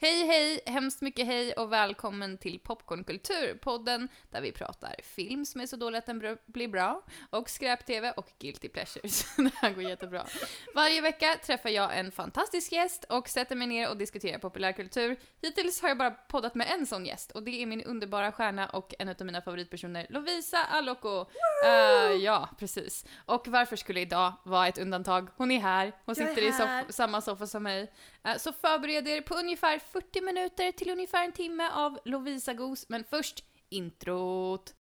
Hej hej, hemskt mycket hej och välkommen till Popcornkultur, podden där vi pratar film som är så dålig att den blir bra, och skräp-tv och guilty pleasures. det här går jättebra. Varje vecka träffar jag en fantastisk gäst och sätter mig ner och diskuterar populärkultur. Hittills har jag bara poddat med en sån gäst och det är min underbara stjärna och en av mina favoritpersoner, Lovisa Alocco. Uh, ja, precis. Och varför skulle idag vara ett undantag? Hon är här, hon sitter i soff- samma soffa som mig. Eh, så förbered er på ungefär 40 minuter till ungefär en timme av Lovisa Gos, men först introt.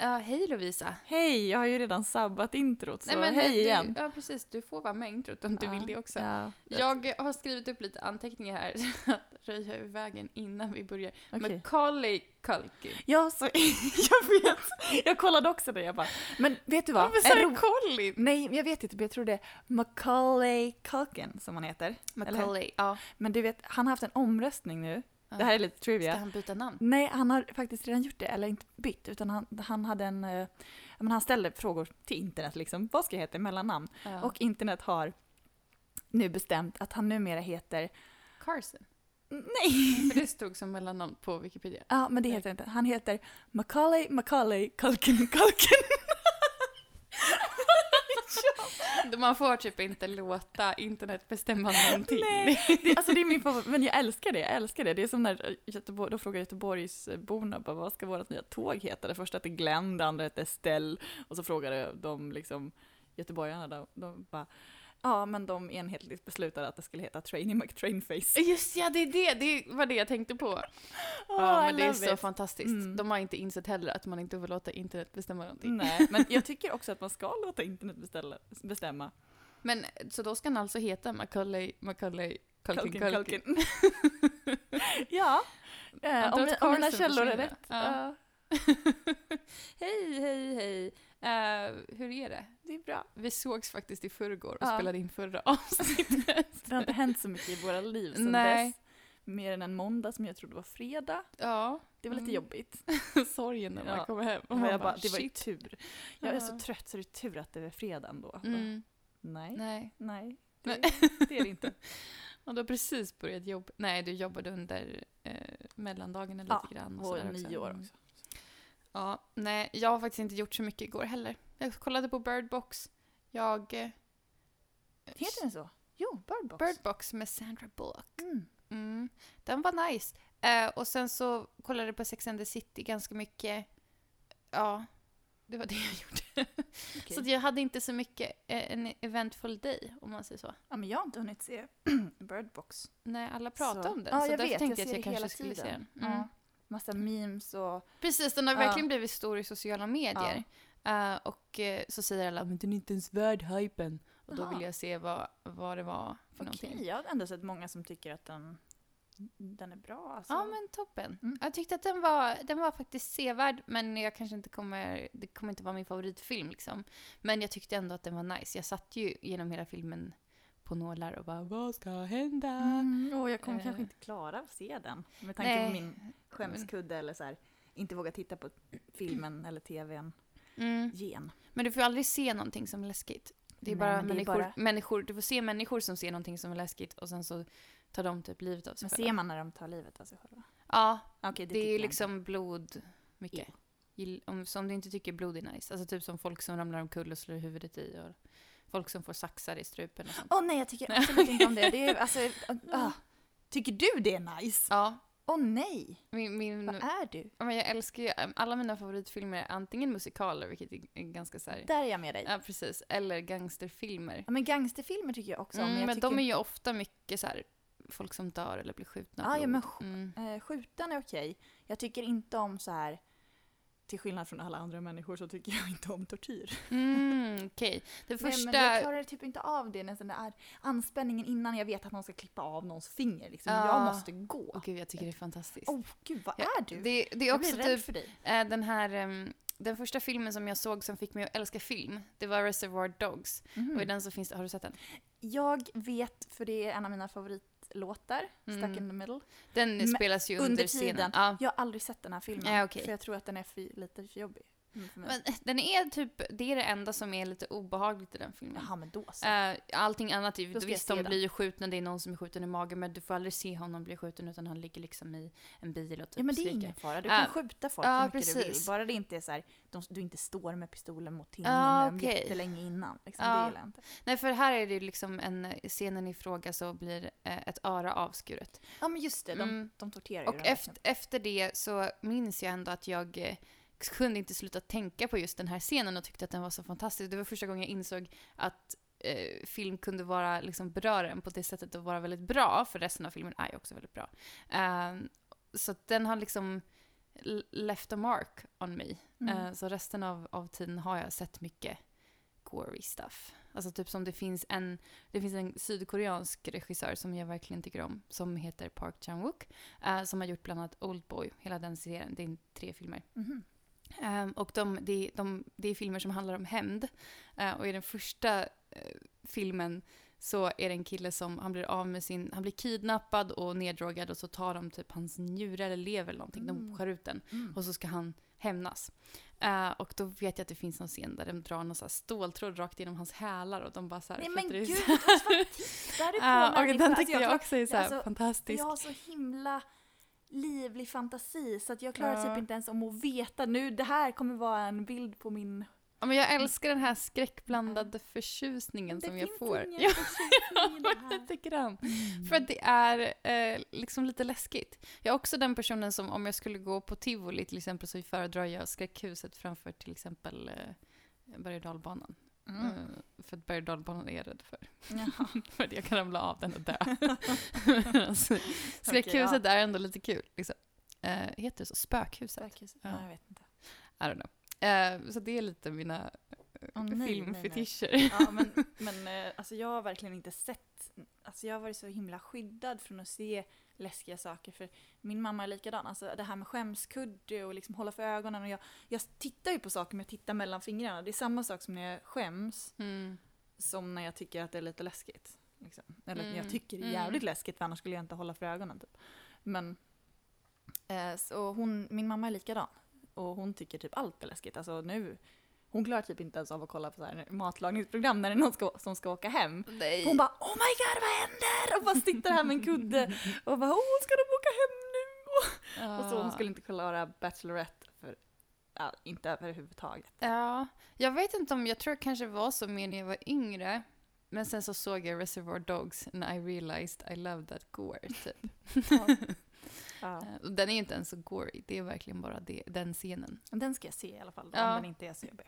Ja, hej Lovisa. Hej, jag har ju redan sabbat introt så Nej, hej du, igen. Ja, precis. Du får vara med introt om du Ja, vill det också. Ja, Jag har skrivit upp lite anteckningar här att röja ur vägen innan vi börjar. okej. Macaulay Culkin. Ja, så, jag vet. Jag kollade också det, jag bara, men vet du vad? Varför sa ro- Colin? Nej, jag vet inte, men jag tror det är Macaulay Culkin som han heter. Macaulay, ja. Men du vet, han har haft en omröstning nu. Det här är lite Ska trivia. han byta namn? Nej, han har faktiskt redan gjort det, eller inte bytt, utan han, han hade en... eh, men han ställde frågor till internet liksom. Vad ska jag heta i mellannamn? Ja. Och internet har nu bestämt att han numera heter... Carson. Nej! För det stod som mellannamn på Wikipedia. Ja, men det heter inte. Han heter Macaulay, Macaulay, Culkin, Culkin. Man får typ inte låta internet bestämma någonting. Nej, det, alltså det är min favorit, men jag älskar det, jag älskar det. Det är som när Göteborg, då frågar Göteborgsborna bara, vad ska vårt nya tåg heta? Det första hette Glenn, det andra hette Estelle, och så frågade de liksom göteborgarna de bara, ja men de enhetligt beslutade att det skulle heta Trainy McTrainface. Just ja, det är det. Det var det jag tänkte på. Oh, ja, I men det är så it. fantastiskt. Mm. De har inte insett heller att man inte får låta internet bestämma någonting. Nej, men jag tycker också att man ska låta internet beställa, bestämma. Men så då ska han alltså heta Macaulay, Macaulay, Culkin, Culkin, Culkin. Ja, eh, om, om mina källor är rätt. Ja. Ja, hej, hej, hej. Eh, hur är det? det är bra. Vi sågs faktiskt i förrgår och Ja. spelade in förra avsnittet. Det har inte hänt så mycket i våra liv sedan Nej. dess. Mer än en måndag som jag trodde var fredag. ja, Det var lite Mm. jobbigt. sorgen när man Ja. kommer hem. Och Och man jag bara, det var ju tur. Jag är så trött så det är tur att det är fredag ändå. Mm, Nej, nej. nej. Det, det är det inte. Och du har precis börjat jobba. Nej, du jobbade under eh, mellandagarna lite Ja, grann. Och sådär nio år också. Ja, nej, jag har faktiskt inte gjort så mycket igår heller. Jag kollade på Bird Box. Jag... Eh, Heter den så? Jo, Birdbox. Bird Box med Sandra Bullock. Mm. Mm, den var nice. Eh, och sen så kollade jag på Sex and the City ganska mycket. Ja, det var det jag gjorde. Okej. Så jag hade inte så mycket eh, en eventful day, om man säger så. Ja, men jag har inte hunnit se Birdbox. Nej, alla pratade Så- om den. Ja, så jag därför vet, tänkte jag att jag kanske skulle se den. Mm. Ja. Massa memes och... Precis, den har Ja. verkligen blivit stor i sociala medier. Eh, och eh, så säger alla men den är inte ens värd hypen. Och då Jaha. vill jag se vad, vad det var för Okej, någonting. jag har ändå sett många som tycker att den, den är bra. Alltså. Ja men toppen. Mm. Jag tyckte att den var, den var faktiskt sevärd men jag kanske inte kommer, det kommer inte vara min favoritfilm liksom. Men jag tyckte ändå att den var nice. Jag satt ju genom hela filmen på nålar och bara vad ska hända? Mm, och jag kommer Eh. kanske inte klara att se den. Med tanke Nej. på min skämskudde eller så här, inte våga titta på filmen eller tvn. Mm. Gen. Men du får ju aldrig se någonting som är läskigt. Det är Nej, bara, det är människor, bara- människor, du får se människor som ser någonting som är läskigt och sen så tar de typ livet av sig Men själva. ser man när de tar livet av sig själva? Ja, Okej, det, det, är jag liksom blod mycket. Om, som du inte tycker blod är nice. Alltså typ som folk som ramlar omkull och slår huvudet i och folk som får saxar i strupen och sånt. Åh nej, jag tycker absolut inte om det. det är, alltså, ah. Tycker du det är nice? Ja, Åh nej! min, min, Vad är du? men jag älskar ju alla mina favoritfilmer är antingen musikaler, vilket är ganska så här, Där är jag med dig. Ja, precis. Eller gangsterfilmer. Ja, men gangsterfilmer tycker jag också om. Mm, men tycker, de är ju ofta mycket så här folk som dör eller blir skjutna. Ja, ja, men sk- mm. eh, skjutan är okej. Jag tycker inte om så här till skillnad från alla andra människor så tycker jag inte om tortyr. Mm, Okej. Det Nej, första... men jag klarar typ inte av det, nästan den där anspänningen innan jag vet att någon ska klippa av någons finger. Liksom. Ja. Jag måste gå. Åh gud, jag tycker det är fantastiskt. Åh gud, vad Ja, är du? Det, det är jag också blir rädd typ för dig. eh, den här... ehm, den första filmen som jag såg som fick mig att älska film, det var Reservoir Dogs. Mhm. Och i den så finns det, har du sett den? Jag vet, för det är en av mina favoritlåtar, Mm. Stuck in the middle. Den spelas ju under, under scenen. tiden. Ja. Jag har aldrig sett den här filmen, Ja, okej. för jag tror att den är för, lite för jobbig. Mm. Men den är typ, det är det enda som är lite obehagligt i den filmen. Jaha, men då så. Eh, allting annat, är ju- Då ska jag visst se de den. blir ju skjutna, det är någon som är skjuten i magen, men du får aldrig se honom bli skjuten utan han ligger liksom i en bil och typ ja, men det är skriker. ingen fara. Du Ja. kan skjuta folk Ja, hur mycket du vill. precis. Bara det inte är så här, de, du inte står med pistolen mot tinningen Ja, ah, okej. jättelänge innan. Liksom, Ja. Det gillar jag inte. Nej, för här är det ju liksom en, scenen i fråga så blir eh, ett öra avskuret. Ja, men just det. De, Mm. de torterar ju Och efter, efter det så minns jag ändå att jag eh, kunde inte sluta tänka på just den här scenen och tyckte att den var så fantastisk. Det var första gången jag insåg att eh, film kunde vara, liksom beröra en på det sättet och vara väldigt bra, för resten av filmen är ju också väldigt bra. Ehm, så den har liksom left a mark on me. Mm. Eh, så resten av, av tiden har jag sett mycket gory stuff. Alltså typ som det finns en, det finns en sydkoreansk regissör som jag verkligen tycker om, som heter Park Chan-wook, eh, som har gjort bland annat Oldboy, hela den serien, det är tre filmer. Mhm. Ehm, och de, det, de, det är filmer som handlar om hämnd. Eh, och i den första eh, filmen så är det en kille som, han blir av med sin, han blir kidnappad och neddrogad och så tar de typ hans njure eller lever eller någonting, de Mm. skär ut den Mm. och så ska han hämnas. Eh, och då vet jag att det finns någon scen där de drar någon så här ståltråd rakt genom hans hälar och de bara så här Nej men gud, vad tittar du på Ja, och den Alltså, tycker jag också är så här alltså, fantastisk. Jag har så himla livlig fantasi så att jag klarar Ja. typ inte ens om att veta nu, det här kommer vara en bild på min... Ja, men jag älskar den här skräckblandade förtjusningen Det som jag finns får. ingen Ja, förtjusning i det här. Mm. För att det är eh, liksom lite läskigt. Jag är också den personen som om jag skulle gå på tivoli till exempel så föredrar jag skräckhuset framför till exempel eh, berg och dalbanan. Mm. Eh, för att berg och är jag rädd för. För att jag kan ramla av den och dö. alltså, skräckhuset Okej, är ändå lite kul. Liksom. Eh, heter det så? Spökhuset? Spökhuset? Ja. Ja. jag vet inte. I don't know. Eh, så det är lite mina nej, nej, nej. filmfetischer. Ja, men, men eh, alltså jag har verkligen inte sett, alltså jag har varit så himla skyddad från att se läskiga saker för min mamma är likadan, alltså det här med skämskudde och liksom hålla för ögonen och jag, jag tittar ju på saker men jag tittar mellan fingrarna. Det är samma sak som när jag skäms Mm. som när jag tycker att det är lite läskigt. Liksom. Eller när Mm. jag tycker det är Mm. jävligt läskigt för annars skulle jag inte hålla för ögonen. Typ. Men eh, så hon, min mamma är likadan och hon tycker typ allt är läskigt. Alltså nu, hon klarar typ inte ens av att kolla på så här matlagningsprogram när det är någon ska, som ska åka hem. Nej. Hon bara oh my god vad händer? Och bara sitter här med en kudde och bara åh ska de åka hem nu? Och så hon skulle inte klara Bachelorette för, ja, inte överhuvudtaget. Ja, jag vet inte om, jag tror det kanske var så mer när jag var yngre. Men sen så såg jag Reservoir Dogs and I realized I love that gore, typ. Ja. Eh, den är inte ens så gory, det är verkligen bara det, den scenen. Den ska jag se i alla fall, Ja. om den inte är så jobbig.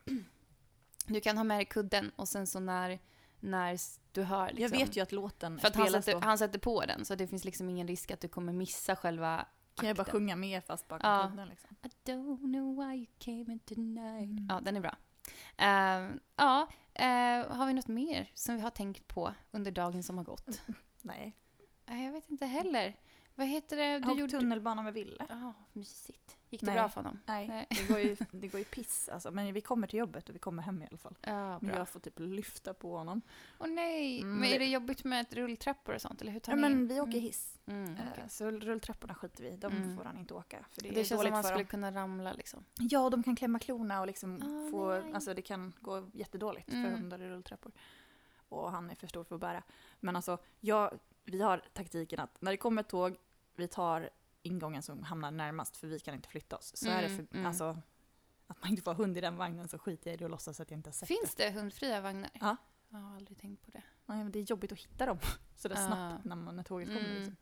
Du kan ha med dig kudden och sen så när, när du hör liksom, Jag vet ju att låten För att han sätter, då. han sätter på den, så det finns liksom ingen risk att du kommer missa själva Kan jag bara sjunga med fast bakom Ja. kudden liksom. I don't know why you came in tonight. Mm. Ja, den är bra. Ehm, ja, eh, har vi något mer som vi har tänkt på under dagen som har gått? Nej. Nej, jag vet inte heller. Vad heter det du gjorde? tunnelbana med Ville. Ja, mysigt. Gick det Nej. bra för honom? Nej, Nej. Det, går ju, det går ju piss alltså. Men vi kommer till jobbet och vi kommer hem i alla fall. Ja, Men jag får typ lyfta på honom. Åh nej, Mm, men är det- det jobbigt med rulltrappor och sånt? Eller hur tar Ja, ni men vi åker Mm. hiss. Mm, Eh, okej. Så rulltrapporna skiter vi. De Mm. får han inte åka. För det, Det, är känns som man skulle dem. kunna ramla liksom. Ja, de kan klämma klorna och liksom Ah, få... nej. Alltså det kan gå jättedåligt Mm. för hundar i rulltrappor. Och han är för stor för att bära. Men alltså, jag, vi har taktiken att när det kommer ett tåg, vi tar ingången som hamnar närmast för vi kan inte flytta oss. Så är det Mm, för, mm. alltså, att man inte får hund i den vagnen så skiter jag i det och låtsas att jag inte har sett Finns det. det hundfria vagnar? Ja. Jag har aldrig tänkt på det. Nej, men det är jobbigt att hitta dem sådär Ah. snabbt när, man, när tåget kommer. Mm. Liksom.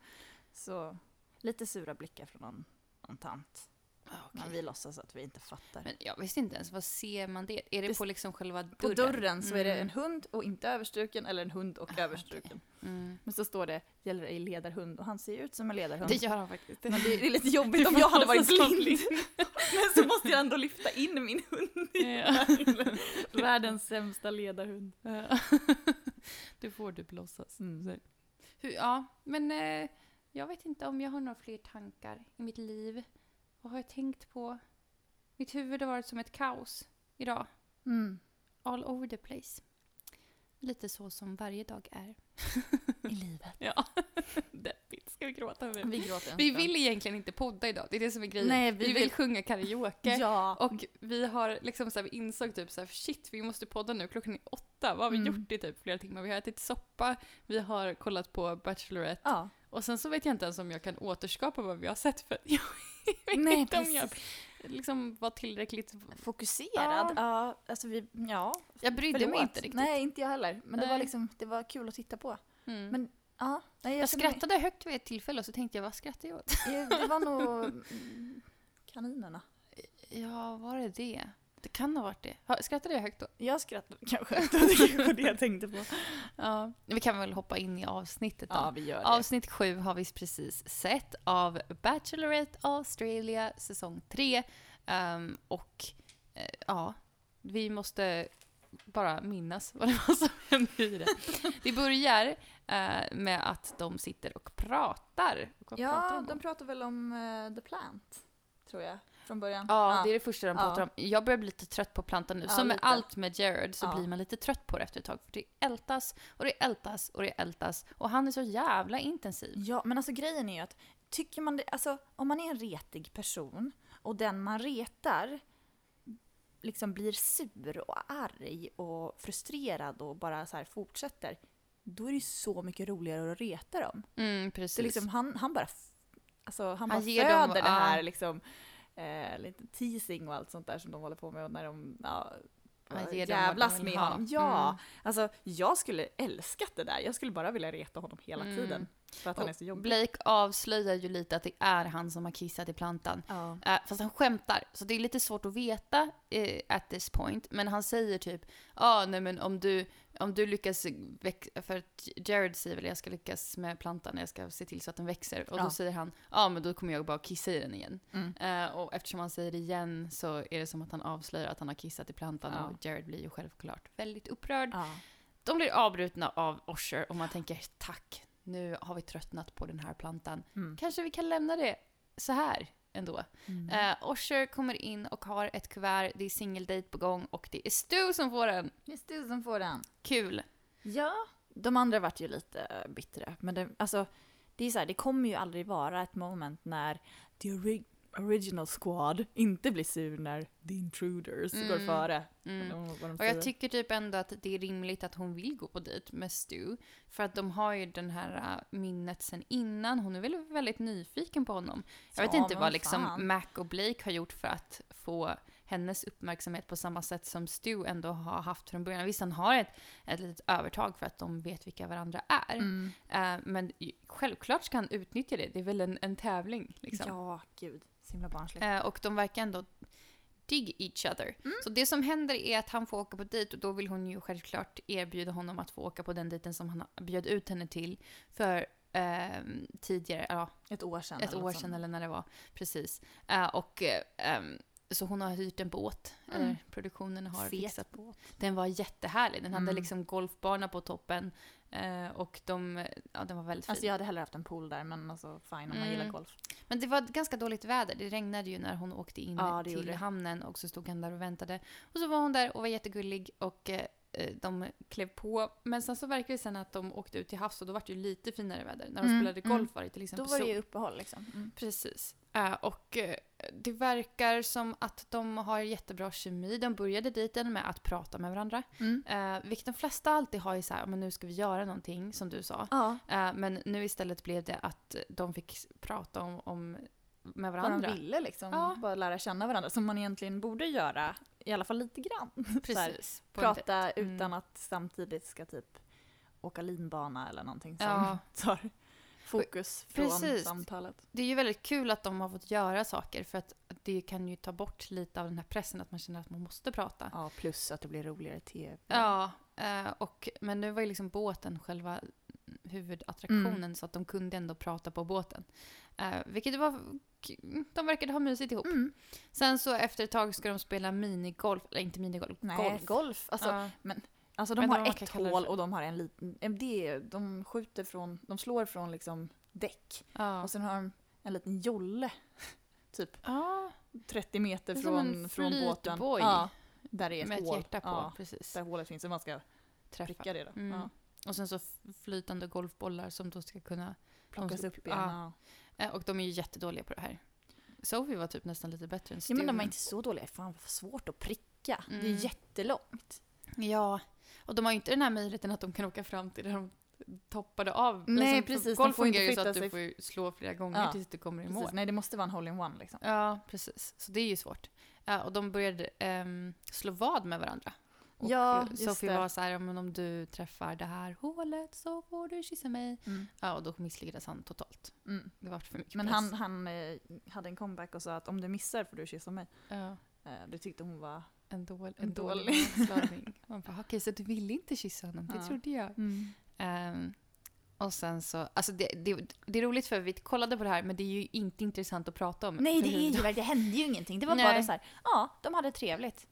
Så lite sura blickar från någon, någon tant. Okej. Men vi låtsas att vi inte fattar. Men jag visste inte ens, vad ser man det? Är det Det- på liksom själva dörren? På dörren så är det Mm. en hund och inte överstruken eller en hund och Ah, överstruken. Mm. Men så står det gäller ej ledarhund och han ser ju ut som en ledarhund. Det gör han faktiskt. Men det är lite jobbigt om jag hade varit blind. Men så måste jag ändå lyfta in min hund i Ja. Världens sämsta ledarhund. Ja. du får typ låtsas. Mm. Hur, ja, men eh, jag vet inte om jag har några fler tankar i mitt liv. Vad har jag tänkt på? Mitt huvud har varit som ett kaos idag. Mm. All over the place. Lite så som varje dag är. I livet. Ja. Deppigt. Ska vi gråta nu? Vi gråter Vi vill egentligen inte podda idag, det är det som är grejen. Nej, vi, vi vill, vill- sjunga karaoke. Ja. Och vi har liksom så här, vi insåg typ så här, shit, vi måste podda nu, klockan är åtta. Vad har vi Mm. gjort i typ flera timmar? Vi har ätit soppa, vi har kollat på Bachelorette. ja. Och sen så vet jag inte ens om jag kan återskapa vad vi har sett för jag vet Nej, inte om jag precis. liksom var tillräckligt... Fokuserad. Ja. alltså vi, ja. Jag brydde mig Förlåt. inte riktigt. Nej, inte jag heller. Men det var liksom, det var kul att titta på. Mm. Men ja. Nej, jag känner mig- skrattade högt vid ett tillfälle och så tänkte jag, vad skrattar jag åt? Det var nog kaninerna. Ja, var det det? Det kan ha varit det. Skrattade jag högt då? Jag skrattade kanske. Det var kanske det jag tänkte på. Ja. Vi kan väl hoppa in i avsnittet då. Ja, vi gör det. Avsnitt sju har vi precis sett av Bachelorette Australia säsong 3. Ehm, och eh, ja, vi måste bara minnas vad det var som hände i det. Det börjar eh, med att de sitter och pratar. Och vad pratar Ja, de de pratar väl om eh, The Plant, tror jag, från början. Ja, det är det första de Ja. pratar om. Jag börjar bli lite trött på plantan nu. Ja, Som med allt med Jared så Ja. blir man lite trött på det efter ett tag. För det ältas och det ältas och det ältas. Och han är så jävla intensiv. Ja, men alltså grejen är ju att tycker man det, alltså om man är en retig person och den man retar liksom blir sur och arg och frustrerad och bara så här fortsätter, då är det ju så mycket roligare att reta dem. Mm, precis. Så liksom han, han bara, alltså han Han bara ger föder dem- det ja. här liksom, eh, lite teasing och allt sånt där som de håller på med och när de ja, jävlas med honom. Ja, Mm. alltså jag skulle älskat det där. Jag skulle bara vilja reta honom hela Mm. tiden. För att han är så jobbig. Blake avslöjar ju lite att det är han som har kissat i plantan. Ja. Eh, fast han skämtar, så det är lite svårt att veta eh, at this point. Men han säger typ, ja ah, nej men om du, om du lyckas växa, för Jared säger väl jag ska lyckas med plantan, jag ska se till så att den växer. Och Ja. då säger han, ja ah, men då kommer jag bara kissa i den igen. Mm. Eh, och eftersom han säger det igen så är det som att han avslöjar att han har kissat i plantan Ja. och Jared blir ju självklart väldigt upprörd. Ja. De blir avbrutna av Osher och man tänker tack, nu har vi tröttnat på den här plantan. Mm. Kanske vi kan lämna det så här ändå. Mm. Eh, Osher kommer in och har ett kuvert, det är singeldejt på gång och det är Stu som får den. Det är du som får den. Kul. Ja. De andra vart ju lite bittra. Men det, alltså, det är så här, det kommer ju aldrig vara ett moment när the original squad inte blir sur när the intruders går Mm. före. Mm. De Och jag tycker typ ändå att det är rimligt att hon vill gå på dejt med Stu. För att de har ju den här äh, minnet sen innan. Hon är väl väldigt nyfiken på honom. Jag vet Ja, inte vad liksom fan. Mac och Blake har gjort för att få hennes uppmärksamhet på samma sätt som Stu ändå har haft från början. Visst, han har ett, ett litet övertag för att de vet vilka varandra är. Mm. Eh, men självklart ska han utnyttja det. Det är väl en, en tävling. Liksom. Ja, gud. Så himla barnsligt. Eh, och de verkar ändå dig each other. Så det som händer är att han får åka på dejt och då vill hon ju självklart erbjuda honom att få åka på den dejten som han bjöd ut henne till för ehm, tidigare, ja, Ett år sedan. ett år sedan sånt. eller när det var. Precis. Eh, och eh, så hon har hyrt en båt, Mm. eller produktionen har Fet fixat båt. Den var jättehärlig. Den hade Mm. liksom golfbana på toppen eh, och de, ja, den var väldigt fin. Alltså jag hade hellre haft en pool där, men alltså fine om man Mm. gillar golf. Men det var ganska dåligt väder. Det regnade ju när hon åkte in Ja, till hamnen och så stod han där och väntade. Och så var hon där och var jättegullig och eh, eh, de klev på. Men sen så verkar det sen att de åkte ut till havs och då var det ju lite finare väder. När de Mm, spelade mm. golf var det till Då exempel var det ju uppehåll liksom. Mm. Precis. Eh, och eh, det verkar som att de har jättebra kemi. De började dejten med att prata med varandra. Mm. Eh, vilket de flesta alltid har i så här, men nu ska vi göra någonting, som du sa. Ja, Eh, men nu istället blev det att de fick prata om, om med vad varandra. de ville liksom. Ja. Bara lära känna varandra, som man egentligen borde göra. I alla fall lite grann. Här, Precis. en prata utan Mm. att samtidigt ska typ åka linbana eller någonting som Ja. tar fokus från Precis. samtalet. Det är ju väldigt kul att de har fått göra saker för att det kan ju ta bort lite av den här pressen att man känner att man måste prata. Ja, plus att det blir roligare tv. Ja, eh, och, men nu var ju liksom båten själva huvudattraktionen Mm. så att de kunde ändå prata på båten. Eh, vilket var, de verkade ha mysigt ihop. Mm. Sen så efter ett tag ska de spela minigolf, eller inte minigolf, Nej, golf. golf. Alltså, Ja. Alltså de har ett hål och de har en liten... Det, de skjuter från... De slår från liksom däck. Ja. Och sen har de en liten jolle typ Ja, 30 meter från, från båten. Ja, där är ett med ett hål. hjärta på. Ja, Precis. där hålet finns, så man ska Träffa. pricka det då. Mm. Ja. Och sen så flytande golfbollar som då ska kunna... Plockas upp igen. ja. Ja. Eh, Och de är ju jättedåliga på det här. Sophie var typ nästan lite bättre än ja Stu. men de är inte så dåliga, fan vad svårt att pricka. Det är Mm. jättelångt. Ja, och de har ju inte den här möjligheten att de kan åka fram till där de toppade av. Nej, Liksom, för precis, Golf fungerar ju så att du får slå flera gånger Ja, tills du kommer i mål. Nej det måste vara en hole-in-one liksom. Ja, precis. Så det är ju svårt. Ja, och de började ehm, slå vad med varandra. Och Ja, det. var så här, "Ja, men om du träffar det här hålet så får du kyssa mig. Mm. Ja, och då misslyckades han totalt. Mm. Det var för mycket Men press. han, han eh, hade en comeback och sa att om du missar får du kyssa mig. Ja, Eh, det tyckte hon var... en, dål, en, En dålig slagning. Man bara, okej, så du ville inte kyssa honom? Det Ja. trodde jag. Mm. Ehm, och sen så, alltså det, det, det är roligt för vi kollade på det här men det är ju inte intressant att prata om. Nej det är ju det hände ju ingenting. Det var Nej. bara så här, ja de hade trevligt.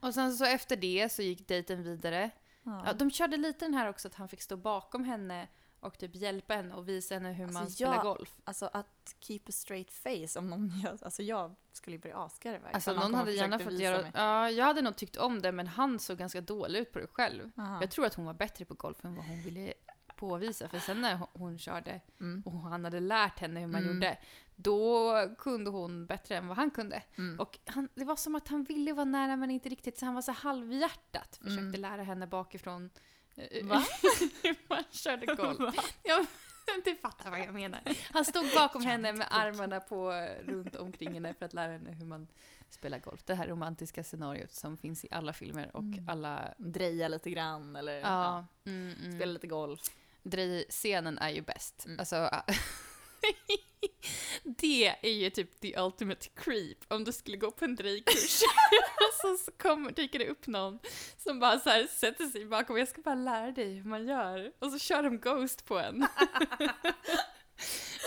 Och sen så efter det så gick dejten vidare. Ja. Ja, de körde lite den här också att han fick stå bakom henne och typ hjälpa henne och visa henne hur Alltså, man spelar jag- golf. Alltså att keep a straight face om någon gör, alltså jag skulle bli asgarvad. Alltså någon och hade gärna fått göra... mig. Ja, jag hade nog tyckt om det men han såg ganska dålig ut på det själv. Aha. Jag tror att hon var bättre på golf än vad hon ville påvisa. För sen när hon- körde Mm. och han hade lärt henne hur man Mm. gjorde, då kunde hon bättre än vad han kunde. Mm. Och han, det var som att han ville vara nära men inte riktigt, så han var så halvhjärtat. Försökte Mm. lära henne bakifrån Va? man körde golf. Ja, du fattar vad jag menar. Han stod bakom henne med armarna på runt omkring henne för att lära henne hur man spelar golf. Det här romantiska scenariot som finns i alla filmer och Mm. alla... Dreja lite grann eller ja. Ja, mm, spela mm. lite golf. Drej-scenen är ju bäst. Mm. Alltså, det är ju typ the ultimate creep. Om du skulle gå på en drejkurs och så, kommer, dyker det upp någon som bara så här sätter sig bakom jag ska bara lära dig hur man gör. Och så kör de Ghost på en.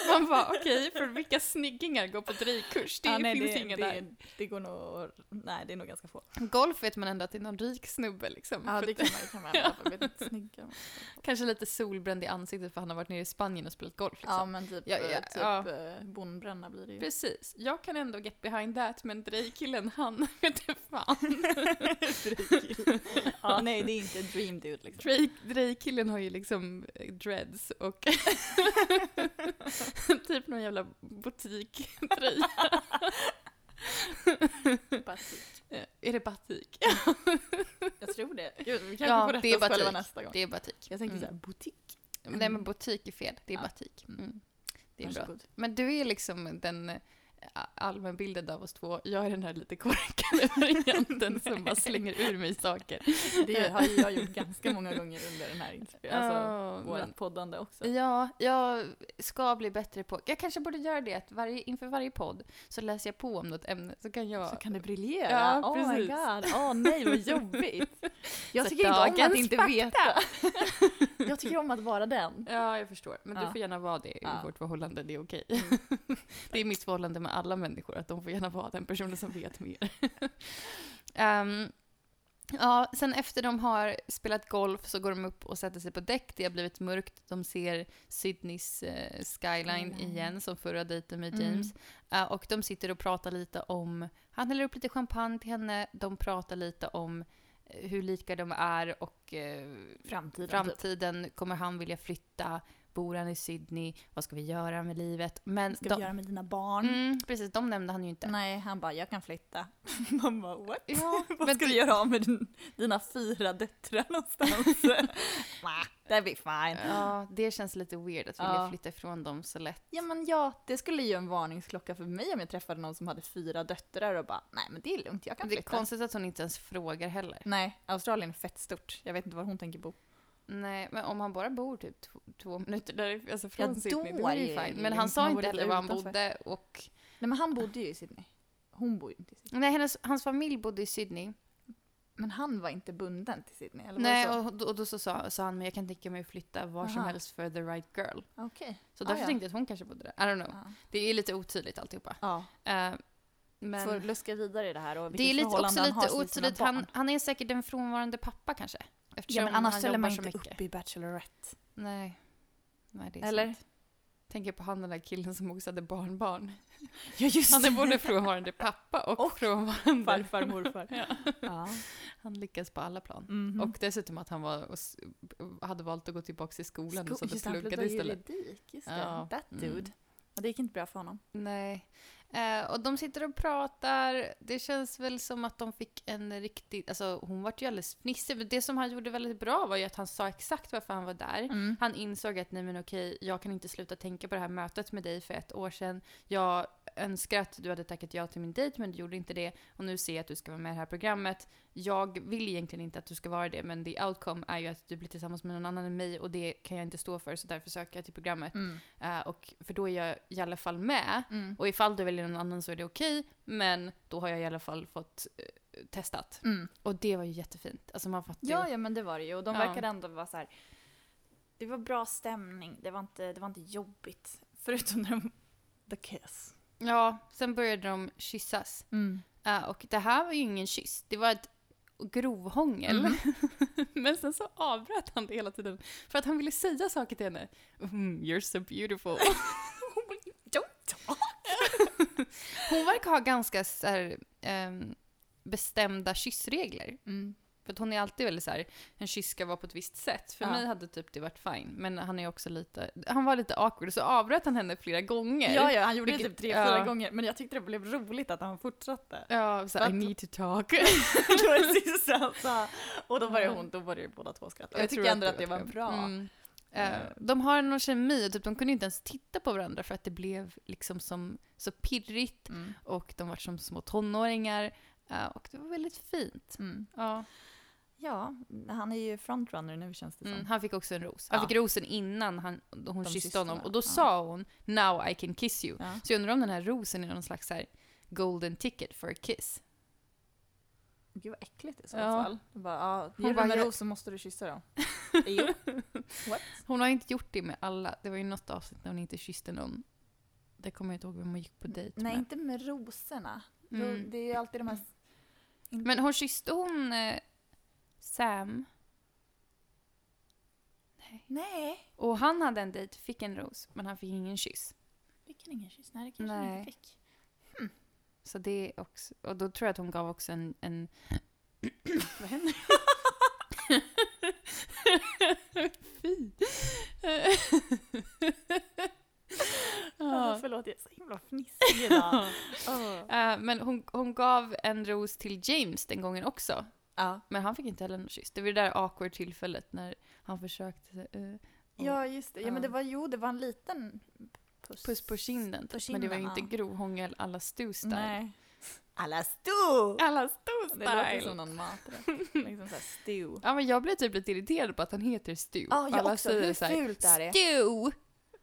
Man bara okej, för vilka snyggingar går på drejkurs? Det Ja, nej, finns det, inga det, där. Det går nog, nej det är nog ganska få. Golf vet man ändå att det är någon rik snubbe liksom. Ja det kan man ju kan man vet inte, snygga. Kanske lite solbränd i ansiktet för han har varit nere i Spanien och spelat golf. Liksom. Ja men typ, Ja, ja, typ ja. eh, bondbränna blir det ju. Precis. Jag kan ändå get behind that, men Drake-killen, han vet inte fan. ja nej det är inte dream dude liksom. Drake, Drake-killen har ju liksom eh, dreads och typ någon jävla butiktröja. Batik. Eh, Är det batik? Jag tror det. Gud, vi kanske Ja, får det rätta oss själva nästa gång. Det är batik. Jag tänkte Mm. såhär, butik. Nej men butik är fel, det är Ja. batik. Mm. Det är bra. Varsågod. Men du är liksom den allmänbilden av oss två. Jag är den här lite korkade varianten som bara slänger ur mig saker. Det har jag gjort ganska många gånger under den här inspirationen. Alltså, men- poddande också. Ja, jag ska bli bättre på... Jag kanske borde göra det, att varje, inför varje podd så läser jag på om något ämne, så kan jag... Så kan det briljera. Ja, oh my precis. god. Åh nej vad jobbigt. Jag Så tycker inte om att inte fakta. veta. Jag tycker om att vara den. Ja, jag förstår. Men du Ja. får gärna vara det i Ja. vårt förhållande, det är okej. det är mitt förhållande med alla människor, att de får gärna vara den personen som vet mer. Ehm, ja, sen efter de har spelat golf så går de upp och sätter sig på däck. Det har blivit mörkt. De ser Sydneys eh, skyline Skyline. igen, som förra dejten med Mm. James. Eh, och de sitter och pratar lite om... Han häller upp lite champagne till henne. De pratar lite om eh, hur lika de är och eh, Framtiden. typ. framtiden. Kommer han vilja flytta? Bor han i Sydney? Vad ska vi göra med livet? Men Ska de, vi göra med dina barn? mm, precis, de nämnde han ju inte. Nej, han bara, jag kan flytta. Man bara, what? Ja, Vad ska du göra av med din, dina fyra döttrar någonstans? Det blir fine. Ja, det känns lite weird att vilja Ja. flytta ifrån dem så lätt. Ja men ja, det skulle ju en varningsklocka för mig om jag träffade någon som hade fyra döttrar och bara, nej men det är lugnt, jag kan Det är flytta. konstigt att hon inte ens frågar heller. Nej, Australien är fett stort. Jag vet inte var hon tänker bo. Nej, men om han bara bor typ två, två minuter där, alltså från Ja, Sydney, då är det ju fine. Men han sa inte heller var han bodde och... Nej men han bodde ju i Sydney. Hon bor ju inte i Sydney. Nej, hennes, hans familj bodde i Sydney. Men han var inte bunden till Sydney, eller Nej, så? och, då- och då så sa, sa han men jag kan tänka mig att flytta var som helst för the right girl. Okej. Så Ah, därför ja. tänkte jag att hon kanske bodde där. I don't know. Ja. Det är lite otydligt alltihopa. ja. Eh, men Får luska vidare i det här och det är lite, också lite otydligt. Han, han är säkert en frånvarande pappa kanske. Eftersom Ja men annars ställer man inte mycket. upp i Bachelorette. Nej. Nej, det är Eller? sant. Tänker på han den där killen som också hade barnbarn. Ja, just Han är både frånvarande pappa och, Och frånvarande... farfar, morfar. Ja. Ja. Han lyckas på alla plan. Mhm. Och dessutom att han var, och hade valt att gå tillbaka till skolan och så Sko- just det, han pluggade pluggade istället. juridik, just det. Ja. That Mm. dude. Och det gick inte bra för honom. Nej. Eh, och de sitter och pratar. Det känns väl som att de fick en riktigt... Alltså hon vart ju alldeles fnissig. Men det som han gjorde väldigt bra var ju att han sa exakt varför han var där. Mm. Han insåg att nej men okej, jag kan inte sluta tänka på det här mötet med dig för ett år sedan. Jag önskar att du hade tackat ja till min dejt men du gjorde inte det. Och nu ser jag att du ska vara med i det här programmet. Jag vill egentligen inte att du ska vara det men the outcome är ju att du blir tillsammans med någon annan än mig och det kan jag inte stå för så därför söker jag till programmet. Mm. Eh, och, för då är jag i alla fall med. Mm. Och ifall du väljer någon annan så är det okej, men då har jag i alla fall fått eh, testat. Mm. Och det var ju jättefint. Alltså man fattar ju. Ja, ja, men det var det ju. Och de Ja. verkade ändå vara så här. Det var bra stämning. Det var inte, det var inte jobbigt. Förutom när de... The kiss. Ja, sen började de kyssas. Mm. Eh, och det här var ju ingen kyss, det var ett grovhångel. Mhm. men sen så avbröt han det hela tiden för att han ville säga saker till henne. Mm, you're so beautiful. Don't talk! Hon verkar ha ganska så här, ehm, bestämda kyssregler. Mm. För hon är alltid väldigt så här, en kyss ska vara på ett visst sätt. För Ja. mig hade typ det varit fine. Men han är också lite, han var lite awkward så avbröt han henne flera gånger. Ja, ja, han gjorde det typ tre, fyra ja. gånger. Men jag tyckte det blev roligt att han fortsatte. Ja, så För I need to talk. det var det sista. Och då började Ja. hon, då började båda två skratta. Jag Jag, tycker ändå att det var var det. bra. Mm. Eh, de har någon kemi typ, de kunde inte ens titta på varandra för att det blev liksom som, så pirrigt Mm. och de var som små tonåringar. Eh, och det var väldigt fint. Mm. Ja. Ja, han är ju frontrunner nu känns det som. Mm, han fick också en ros. Han Ja. fick rosen innan han, hon De kysste honom. Och då Ja. sa hon “Now I can kiss you”. Ja. Så jag undrar om den här rosen är någon slags här golden ticket for a kiss. Gud vad äckligt i så fall. Bara, ja, Hon bara, en jag- ros så måste du kyssa jo. What? Hon har inte gjort det med alla. Det var ju något avsnitt när hon inte kysste någon. Det kommer jag inte ihåg vem hon gick på dejt Nej, med. inte med rosorna. Ro- Mm. Det är ju alltid de här... Men hon kysste hon eh, Sam? Nej. Och han hade en dejt, fick en ros, men han fick ingen kyss. Fick han ingen kyss? Nej, det kanske han Nej. inte fick. Så det är också, och då tror jag att hon gav också en... en Vad händer? Fy! Ja. Förlåt, jag är så himla fnissig idag. Åh. Eh, men hon, hon gav en ros till James den gången också. Ja. Men han fick inte heller någon kyss. Det var det där awkward tillfället när han försökte eh, och ja, just det. Ja, men Ja. det var, jo, det var en liten puss. puss på kinden. På typ. Men det var ju kinden, inte ja. grovhångel alla Stu style. Nej. Alla sto! Alla Stu Det låter style! som någon maträtt. liksom såhär stew. Ja men jag blev typ lite irriterad på att han heter Stu. Ja, jag alla också. Hur så här, fult är det? Stu!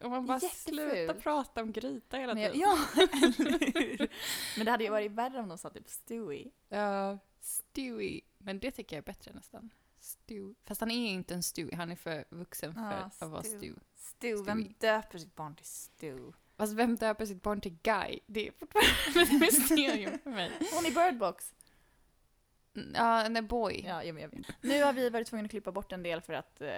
Och man bara sluta prata om gryta hela Men tiden. ja, eller hur? Men det hade ju varit värre om de sa typ Stewie. Ja, Stewie. Men det tycker jag är bättre nästan. Stu. Fast han är inte en Stewie, han är för vuxen för Ja, att vara Stu. Stu. Stu, vem Stewie. döper sitt barn till Stu? Fast vem döper sitt barn till Guy? Det är fortfarande ett mysterium för mig. Hon i Birdbox. Ja, en boy. Ja, men jag vet. Nu har vi varit tvungna att klippa bort en del för att eh,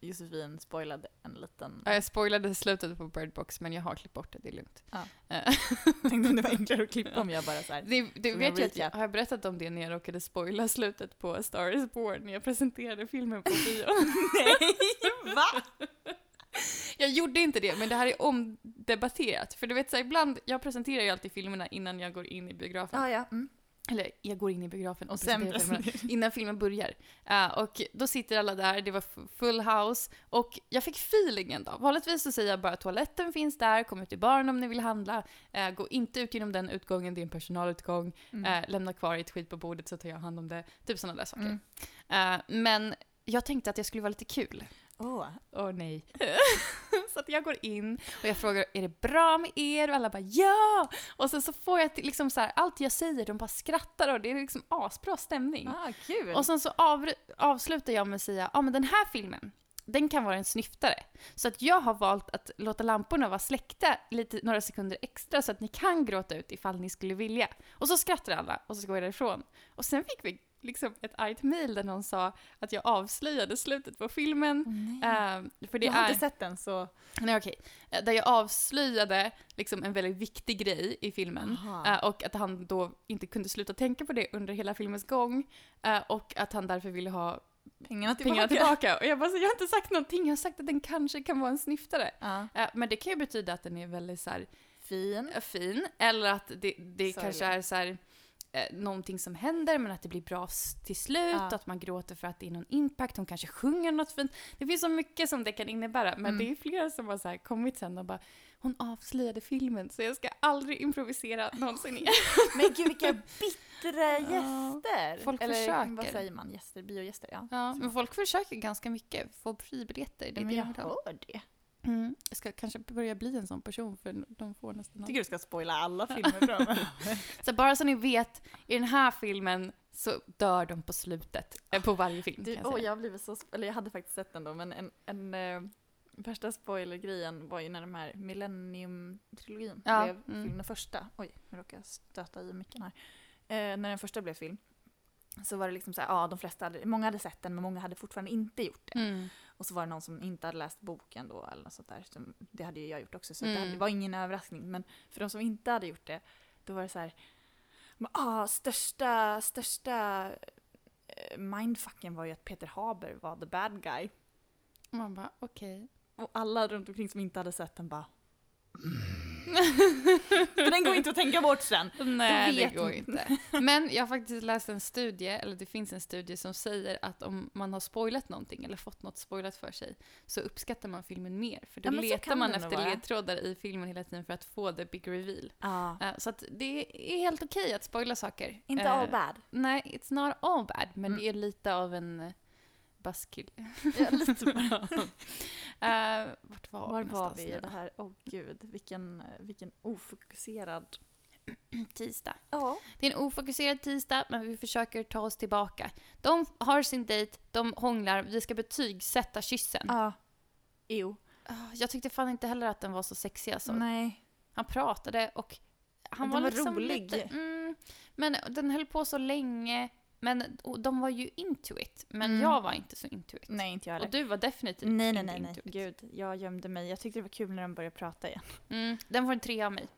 Josefin spoilade en liten... Ja, jag spoilade slutet på Bird Box, men jag har klippt bort det, det är lugnt. Ja. Eh, tänkte om det var enklare att klippa om jag bara så här. det, Som vet jag att jag har jag berättat om det när jag råkade spoila slutet på Star is Born när jag presenterade filmen på bio. Nej, va? jag gjorde inte det, men det här är omdebatterat. För du vet, så här, ibland, jag presenterar ju alltid filmerna innan jag går in i biografen. Ja, ja. Mm. Eller, jag går in i biografen och, Och sen filmerna innan filmen börjar. Eh, och då sitter alla där, det var full house, och jag fick feelingen då. Vanligtvis så säger jag bara toaletten finns där, kom ut till baren om ni vill handla, eh, gå inte ut genom den utgången, det är en personalutgång, Mm. eh, lämna kvar ett skit på bordet så tar jag hand om det. Typ sådana där saker. Mm. Men jag tänkte att jag skulle vara lite kul. Åh. Åh nej. så att jag går in och jag frågar, är det bra med er? Och alla bara ja! Och sen så får jag liksom så här, allt jag säger, de bara skrattar och det är liksom asbra stämning. Ah, kul. Och sen så av, avslutar jag med att säga, ja men den här filmen, den kan vara en snyftare. Så att jag har valt att låta lamporna vara släckta lite, några sekunder extra så att ni kan gråta ut ifall ni skulle vilja. Och så skrattar alla och så går jag därifrån. Och sen fick vi liksom ett argt mejl där någon sa att jag avslöjade slutet på filmen. Eh, för det jag har är... inte sett den så... Nej, okej. Eh, Där jag avslöjade liksom en väldigt viktig grej i filmen. Eh, och att han då inte kunde sluta tänka på det under hela filmens gång. och att han därför ville ha pengarna tillbaka. pengarna tillbaka. Och jag bara, så, jag har inte sagt någonting, jag har sagt att den kanske kan vara en. Eh, men det kan ju betyda att den är väldigt så här, Fin. fin, eller att det, det kanske är så här, eh, någonting som händer men att det blir bra till slut, Ja. att man gråter för att det är någon impact, hon kanske sjunger något fint. Det finns så mycket som det kan innebära, men Mm. det är flera som har så kommit sen och bara hon avslöjade filmen så jag ska aldrig improvisera någonsin igen. Men gud vilka bittra gäster! folk Eller försöker. vad säger man? Gäster? Biogäster? Ja. Ja, men folk försöker ganska mycket, få fribiljetter. Det jag hör det. Mm. Jag ska kanske börja bli en sån person för de får nästan allt. tycker du ska spoila alla filmer. Så bara så ni vet, i den här filmen så dör de på slutet eh, på varje film. Du, kan jag säga. jag blivit så, eller jag hade faktiskt sett den då, men en, en eh, värsta spoilergrejen var ju när de här Millennium-trilogin Ja, blev mm. film, den första. Oj, nu råkar jag stöta i micken här. Eh, när den första blev film så var det liksom så här, ja de flesta hade, många hade sett den men många hade fortfarande inte gjort det. Mm. Och så var det någon som inte hade läst boken då eller något sånt där. Som, det hade ju jag gjort också så Mm. det, var ingen överraskning. Men för de som inte hade gjort det, då var det så här, ah, största, största eh, mindfucken var ju att Peter Haber var the bad guy. Man bara, okej. Och alla runt omkring som inte hade sett den bara... För den går inte att tänka bort sen. Nej, det går inte. inte. Men jag har faktiskt läst en studie, eller det finns en studie som säger att om man har spoilat någonting eller fått något spoilat för sig så uppskattar man filmen mer. För då Ja, letar man efter vara. ledtrådar i filmen hela tiden för att få the big reveal. Ja. Eh, Så att det är helt okej att spoila saker. Inte Eh, all bad. Nej, it's not all bad, men Mm. det är lite av en eh, buskill. Ja, lite Eh, vart var, Var vi i det här? Åh gud, vilken, vilken ofokuserad... Tisdag. Ja. Det är en ofokuserad tisdag, men vi försöker ta oss tillbaka. De har sin dejt, de hånglar, vi ska betygsätta kyssen. Ja. Jo. Ah, Jag tyckte fan inte heller att den var så sexig alltså. Nej. Han pratade och han Den var, var liksom rolig. lite... Mm, men den höll på så länge. Men och de var ju into it. Men Mm. jag var inte så into it. Nej, inte jag och heller. du var definitivt Nej, nej, inte nej, nej. into it. Gud, jag gömde mig. Jag tyckte det var kul när de började prata igen. Mm, den får en trea av mig.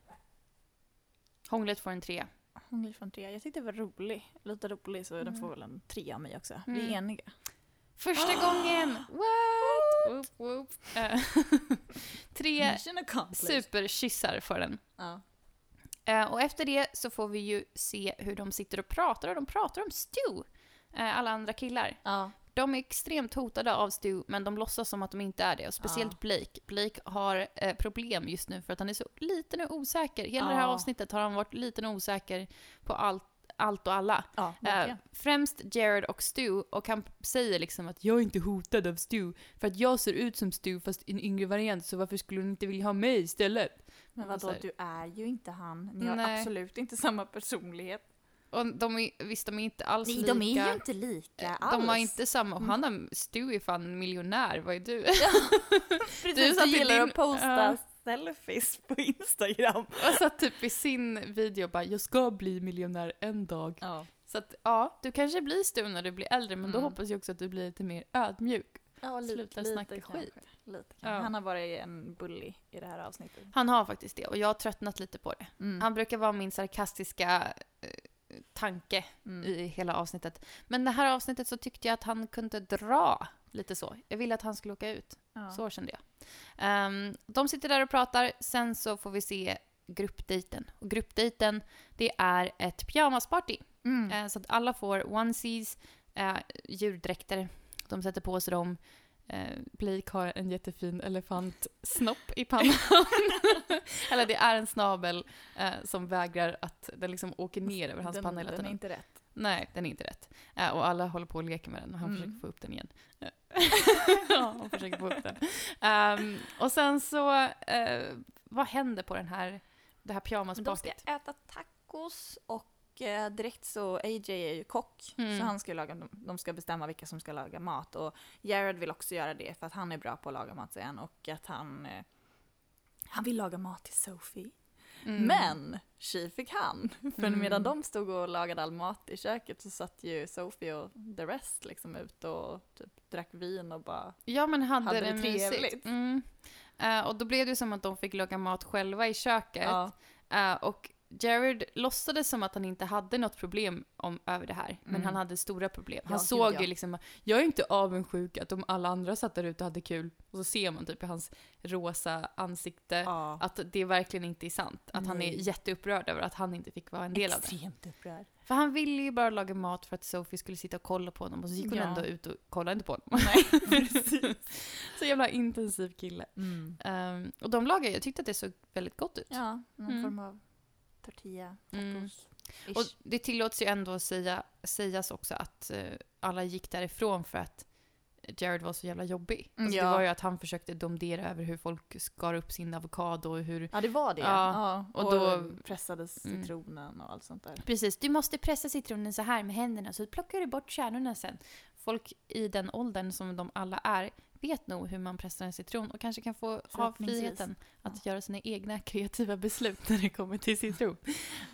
Hånglet får en trea. Hon är från tre. Jag tyckte det var rolig. Lite rolig, så den Mm. får väl en tre av mig också. Vi Mm. är eniga. Första gången! What? Whoop, whoop. Eh, Tre superkyssar för den. Ja. Eh, och efter det så får vi ju se hur de sitter och pratar och de pratar om Stu. Eh, alla andra killar. Ja. De är extremt hotade av Stu, men de låtsas som att de inte är det. Och speciellt Ja. Blake. Blake har eh, problem just nu för att han är så liten och osäker. Hela det här Ja. avsnittet har han varit liten och osäker på allt, allt och alla. Ja, Eh, främst Jared och Stu, och han säger liksom att jag är inte hotad av Stu, för att jag ser ut som Stu fast i en yngre variant, så varför skulle hon inte vilja ha mig istället? Men Och vadå, här- du är ju inte han. Ni har Nej. absolut inte samma personlighet. Och de är, visst, de är inte alls Nej, lika. de är ju inte lika alls. De har inte samma, och han har, Stu är fan miljonär, vad är du? Precis, Du du, satt i gillar din- att posta Ja. selfies på Instagram. och satt typ i sin video bara, jag ska bli miljonär en dag. Ja. Så att ja, du kanske blir Stu när du blir äldre, men då Mm. hoppas jag också att du blir lite mer ödmjuk. Ja, Sluta snacka skit. Lite, Ja. Han har varit en bully i det här avsnittet. Han har faktiskt det, och jag har tröttnat lite på det. Mm. Han brukar vara min sarkastiska eh, tanke Mm. i hela avsnittet. Men det här avsnittet så tyckte jag att han kunde dra lite så. Jag ville att han skulle åka ut. Ja. Så kände jag. Ehm, de sitter där och pratar, sen så får vi se gruppdejten. Och gruppdejten, det är ett pyjamasparty. Mm. Eh, så att alla får onesies, eh, djurdräkter. De sätter på sig dem. Eh, Blake har en jättefin elefantsnopp i pannan. Eller det är en snabel eh, som vägrar att den liksom åker ner över hans den, panna hela den är tiden. inte rätt. Nej, den är inte rätt. Eh, och alla håller på och leker med den och han Mm. försöker få upp den igen. Ja, han försöker få upp den. Ehm, och sen så, eh, vad händer på den här, det här Men de ska pyjamaspartyt? äta tacos och eh, direkt så AJ är ju kock. Mm. Så han ska laga, de- de ska bestämma vilka som ska laga mat. Och Jared vill också göra det för att han är bra på att laga mat han. Och att han, eh, han vill laga mat till Sophie. Mm. Men tji fick han. För Mm. medan de stod och lagade all mat i köket så satt ju Sophie och the rest liksom ut och typ drack vin och bara Ja, men hade, Hade det, det trevligt. Mm. Eh, och då blev det som att de fick laga mat själva i köket. ja, Eh, och Jared låtsades som att han inte hade något problem om, över det här, men Mm. han hade stora problem. Han Ja, såg gud, ja. ju liksom, jag är inte avundsjuk att de alla andra satt där ute och hade kul. Och så ser man typ i hans rosa ansikte ja. att det verkligen inte är sant. Att han är Nej. jätteupprörd över att han inte fick vara en del av det. extremt upprörd. För han ville ju bara laga mat för att Sophie skulle sitta och kolla på honom och så gick hon ändå ut och kollade inte på honom. Nej, precis. så jävla intensiv kille. Mm. Ehm, och de lagade, jag tyckte att det såg väldigt gott ut. Ja, någon Mm. form av tortilla, Mm. Och det tillåts ju ändå att säga, sägas också att eh, alla gick därifrån för att Jared var så jävla jobbig. Mm, Alltså ja. Det var ju att han försökte domdera över hur folk skar upp sin avokado och hur... Ja, det var det. Ja, Ja, och då- pressades Mm. citronen och allt sånt där. Precis, du måste pressa citronen så här med händerna så plockar du bort kärnorna sen. Folk i den åldern som de alla är vet nog hur man pressar en citron och kanske kan få ha friheten att göra sina egna kreativa beslut när det kommer till citron.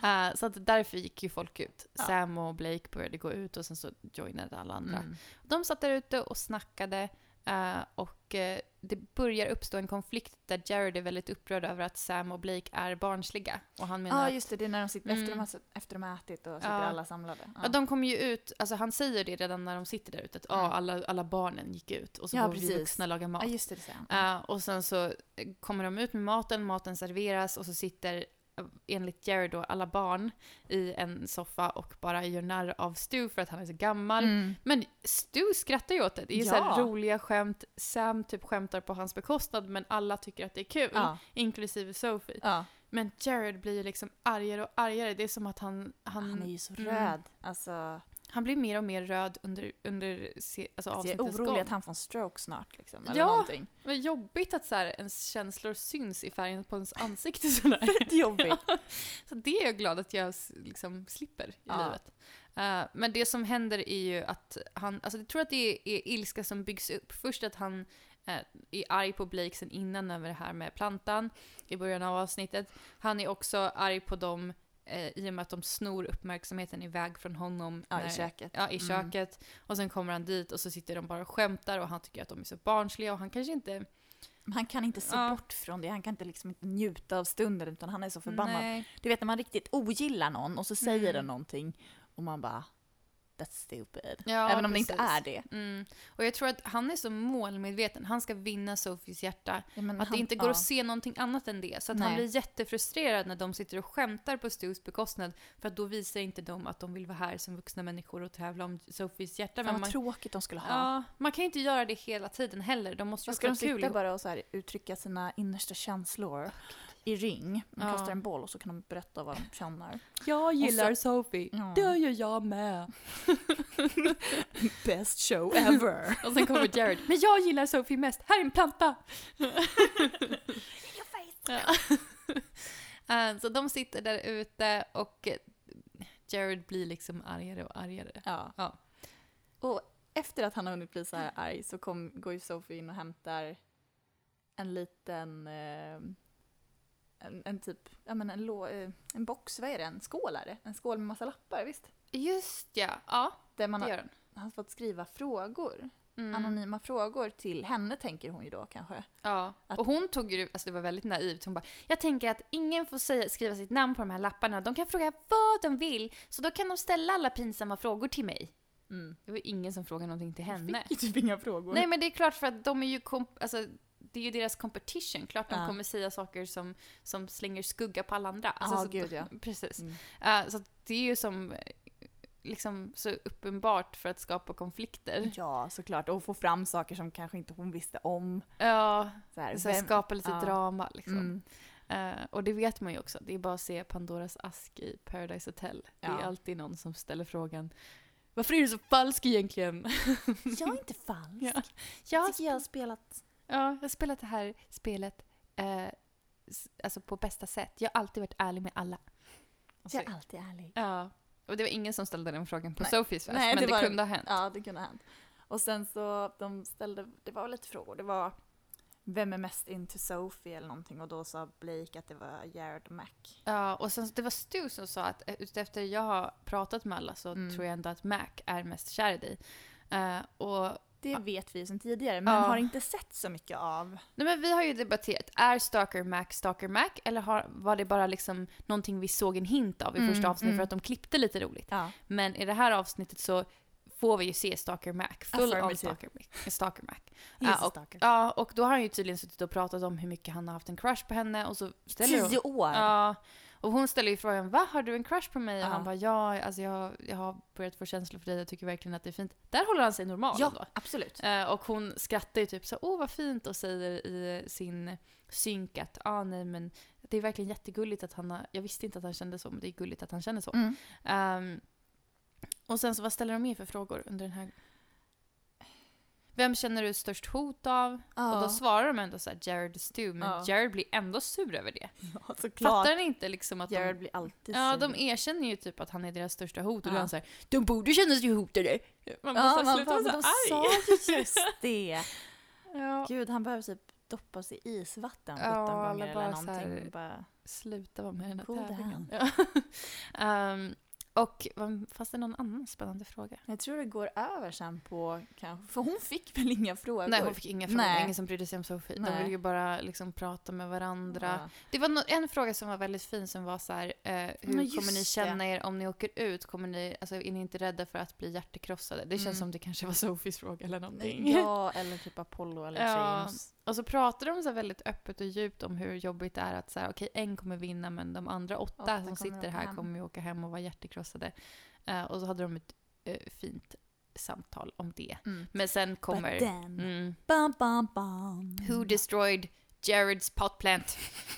Eh, så att därför gick ju folk ut. Ja. Sam och Blake började gå ut och sen så joinade alla andra. Mm. De satt där ute och snackade eh, och eh, det börjar uppstå en konflikt där Jared är väldigt upprörd över att Sam och Blake är barnsliga. Och han menar Ja, just det. Det är när de sitter Mm. efter, de har, efter de har ätit och sitter Ja. alla samlade. Ja. de kommer ju ut, alltså han säger det redan när de sitter där ute, att ah, Mm. alla, alla barnen gick ut och så Ja, vi precis. vuxna laga mat. Ja, just det. det. Eh, och sen så kommer de ut med maten, maten serveras och så sitter enligt Jared då alla barn i en soffa och bara gör narr av Stu för att han är så gammal. Mm. Men Stu skrattar ju åt det. Det är så Ja. roliga skämt. Sam typ skämtar på hans bekostnad men alla tycker att det är kul. Ja. Inklusive Sophie. ja. Men Jared blir ju liksom argare och argare. Det är som att han... Han, Han är ju så Mm. röd. Alltså, han blir mer och mer röd under, under se, alltså jag är orolig gång. att han får en stroke snart. Liksom, eller Ja. någonting. Men jobbigt att så här, ens känslor syns i färgen på ens ansikte. Fett jobbigt. Så det är jag glad att jag liksom slipper i Ja. livet. Eh, men det som händer är ju att han, alltså jag tror att det är, är ilska som byggs upp. Först att han eh, är arg på Blake sen innan över det här med plantan i början av avsnittet. Han är också arg på dem eh, i och med att de snor uppmärksamheten iväg från honom. Ja, i när- köket. Ja, i Mm. köket. Och sen kommer han dit och så sitter de bara och skämtar och han tycker att de är så barnsliga och han kanske inte... Han kan inte se Ja. bort från det, han kan inte liksom inte njuta av stunden utan han är så förbannad. Nej. Du vet när man riktigt ogillar någon och så säger Mm. den någonting och man bara That's stupid. Ja, Även om det inte precis. är det. Mm. Och jag tror att han är så målmedveten. Han ska vinna Sophies hjärta. Ja, Att han- det inte går ja. att se någonting annat än det. Så att han Nej. blir jättefrustrerad när de sitter och skämtar på Stus bekostnad. För att då visar inte de att de vill vara här som vuxna människor och tävla om Sophies hjärta. Fan Men vad man, tråkigt de skulle ha. ja, man kan inte göra det hela tiden heller. De måste ju Då också ska ha de kul sitta ihop. bara och så uttrycka sina innersta känslor i ring. Ja. kastar en boll och så kan de berätta vad de känner. Jag gillar gillar Sophie. Ja. Det gör jag med. Best show ever! Och sen kommer Jared. Men jag gillar Sophie mest. Här är en planta! Ja. Eh, Så de sitter där ute och Jared blir liksom argare och argare. ja. Ja. Och efter att han har hunnit bli så här arg så kom, går ju Sophie in och hämtar en liten eh, en, en typ, ja men en, lå, eh, en box, vad är det? En skål är det? En skål med massa lappar, visst? Just ja, ja Där man det har, gör den. har fått skriva frågor. Mm. Anonyma frågor till henne tänker hon ju då kanske. Ja, Att- och hon tog ju, alltså det var väldigt naivt, hon bara Jag tänker att ingen får säga, skriva sitt namn på de här lapparna, de kan fråga vad de vill, så då kan de ställa alla pinsamma frågor till mig. Mm. Det var ingen som frågade någonting till henne. Fick ju typ inga frågor. Nej men det är klart för att de är ju komp- alltså, det är ju deras competition. Klart de Ja. kommer säga saker som, som slänger skugga på alla andra. Alltså, Ja, så, gud, ja. Precis. Mm. Eh, så det är ju som eh, liksom så uppenbart för att skapa konflikter. Ja, såklart. Och få fram saker som kanske inte hon visste om. Ja, Så här, så vem- skapa lite ja. drama liksom. Mm. Eh, och det vet man ju också. Det är bara att se Pandoras ask i Paradise Hotel. Det är Ja. alltid någon som ställer frågan Varför är du så falsk egentligen? Jag är inte falsk. Ja. Jag Jag, tycker jag har spelat... ja, jag har spelat det här spelet eh, alltså på bästa sätt. Jag har alltid varit ärlig med alla. Jag är alltid ärlig. Ja. Och det var ingen som ställde den frågan på Nej. Sophies fest, men det det, var- kunde ha hänt. Ja, det kunde ha hänt. Och sen så, de ställde, det var lite frågor. Det var vem är mest into Sophie eller någonting och då sa Blake att det var Jared Mac. Ja, och sen det var Stu som sa att eh, utefter jag har pratat med alla så Mm. tror jag ändå att Mac är mest kär i dig. Eh, och Det Ja. vet vi sedan tidigare men Ja. har inte sett så mycket av. Nej men vi har ju debatterat, är Stalker Mac Stalker Mac eller har, var det bara liksom någonting vi såg en hint av i Mm, första avsnittet mm. för att de klippte lite roligt. Ja. Men i det här avsnittet så får vi ju se Stalker Mac, full Affirmative. Stalker Mac. Stalker Mac. Ja, och-. Ja, och då har han ju tydligen suttit och pratat om hur mycket han har haft en crush på henne och så ställer hon, Tio år! Ja, och hon ställer ju frågan va, har du en crush på mig? Och han bara ja, alltså jag, jag har börjat få känslor för dig, jag tycker verkligen att det är fint. Där håller han sig normal ändå. Ja, absolut. Eh, och hon skrattar ju typ så åh vad fint och säger i sin synk att ah, nej men det är verkligen jättegulligt att han har, jag visste inte att han kände så men det är gulligt att han känner så. Mm. Ehm, och sen så vad ställer de mer för frågor under den här? Vem känner du störst hot av? Och då svarar de ändå så här Jared Stu, men Ja. Jared blir ändå sur över det. ja. Fattar ni inte liksom att Jared de... blir alltid Ja, sur. de erkänner ju typ att han är deras största hot och då Ja. är han såhär De borde känna sig hotade! Man bara, Ja, ja, man sluta vara så de arg! sa ju just det. Ja. Gud, han behöver typ doppas i isvatten 17 Ja, eller gånger eller så någonting. här- Bara, Sluta vara med i den här Cool tävlingen. Ja. Och fanns det någon annan spännande fråga? jag tror det går över sen på kanske, för hon fick väl inga frågor? Nej, hon fick inga frågor. Nej. Ingen som brydde sig om Sofie. De Nej. ville ju bara liksom prata med varandra. Ja. Det var no- en fråga som var väldigt fin som var så här, eh, hur kommer ni det. känna er om ni åker ut? Kommer ni, alltså, är ni inte rädda för att bli hjärtekrossade? Det känns Mm. som det kanske var Sofies fråga eller någonting. Ja, eller typ Apollo eller Ja. James. Och så pratade de så väldigt öppet och djupt om hur jobbigt det är att så här, okej, en kommer vinna men de andra åtta, Åtta som sitter här hem. kommer ju åka hem och vara hjärtekrossade. Eh, och så hade de ett eh, fint samtal om det. Mm. Men sen kommer... But then, Mm, bam, bam, bam. who destroyed Jareds potplant?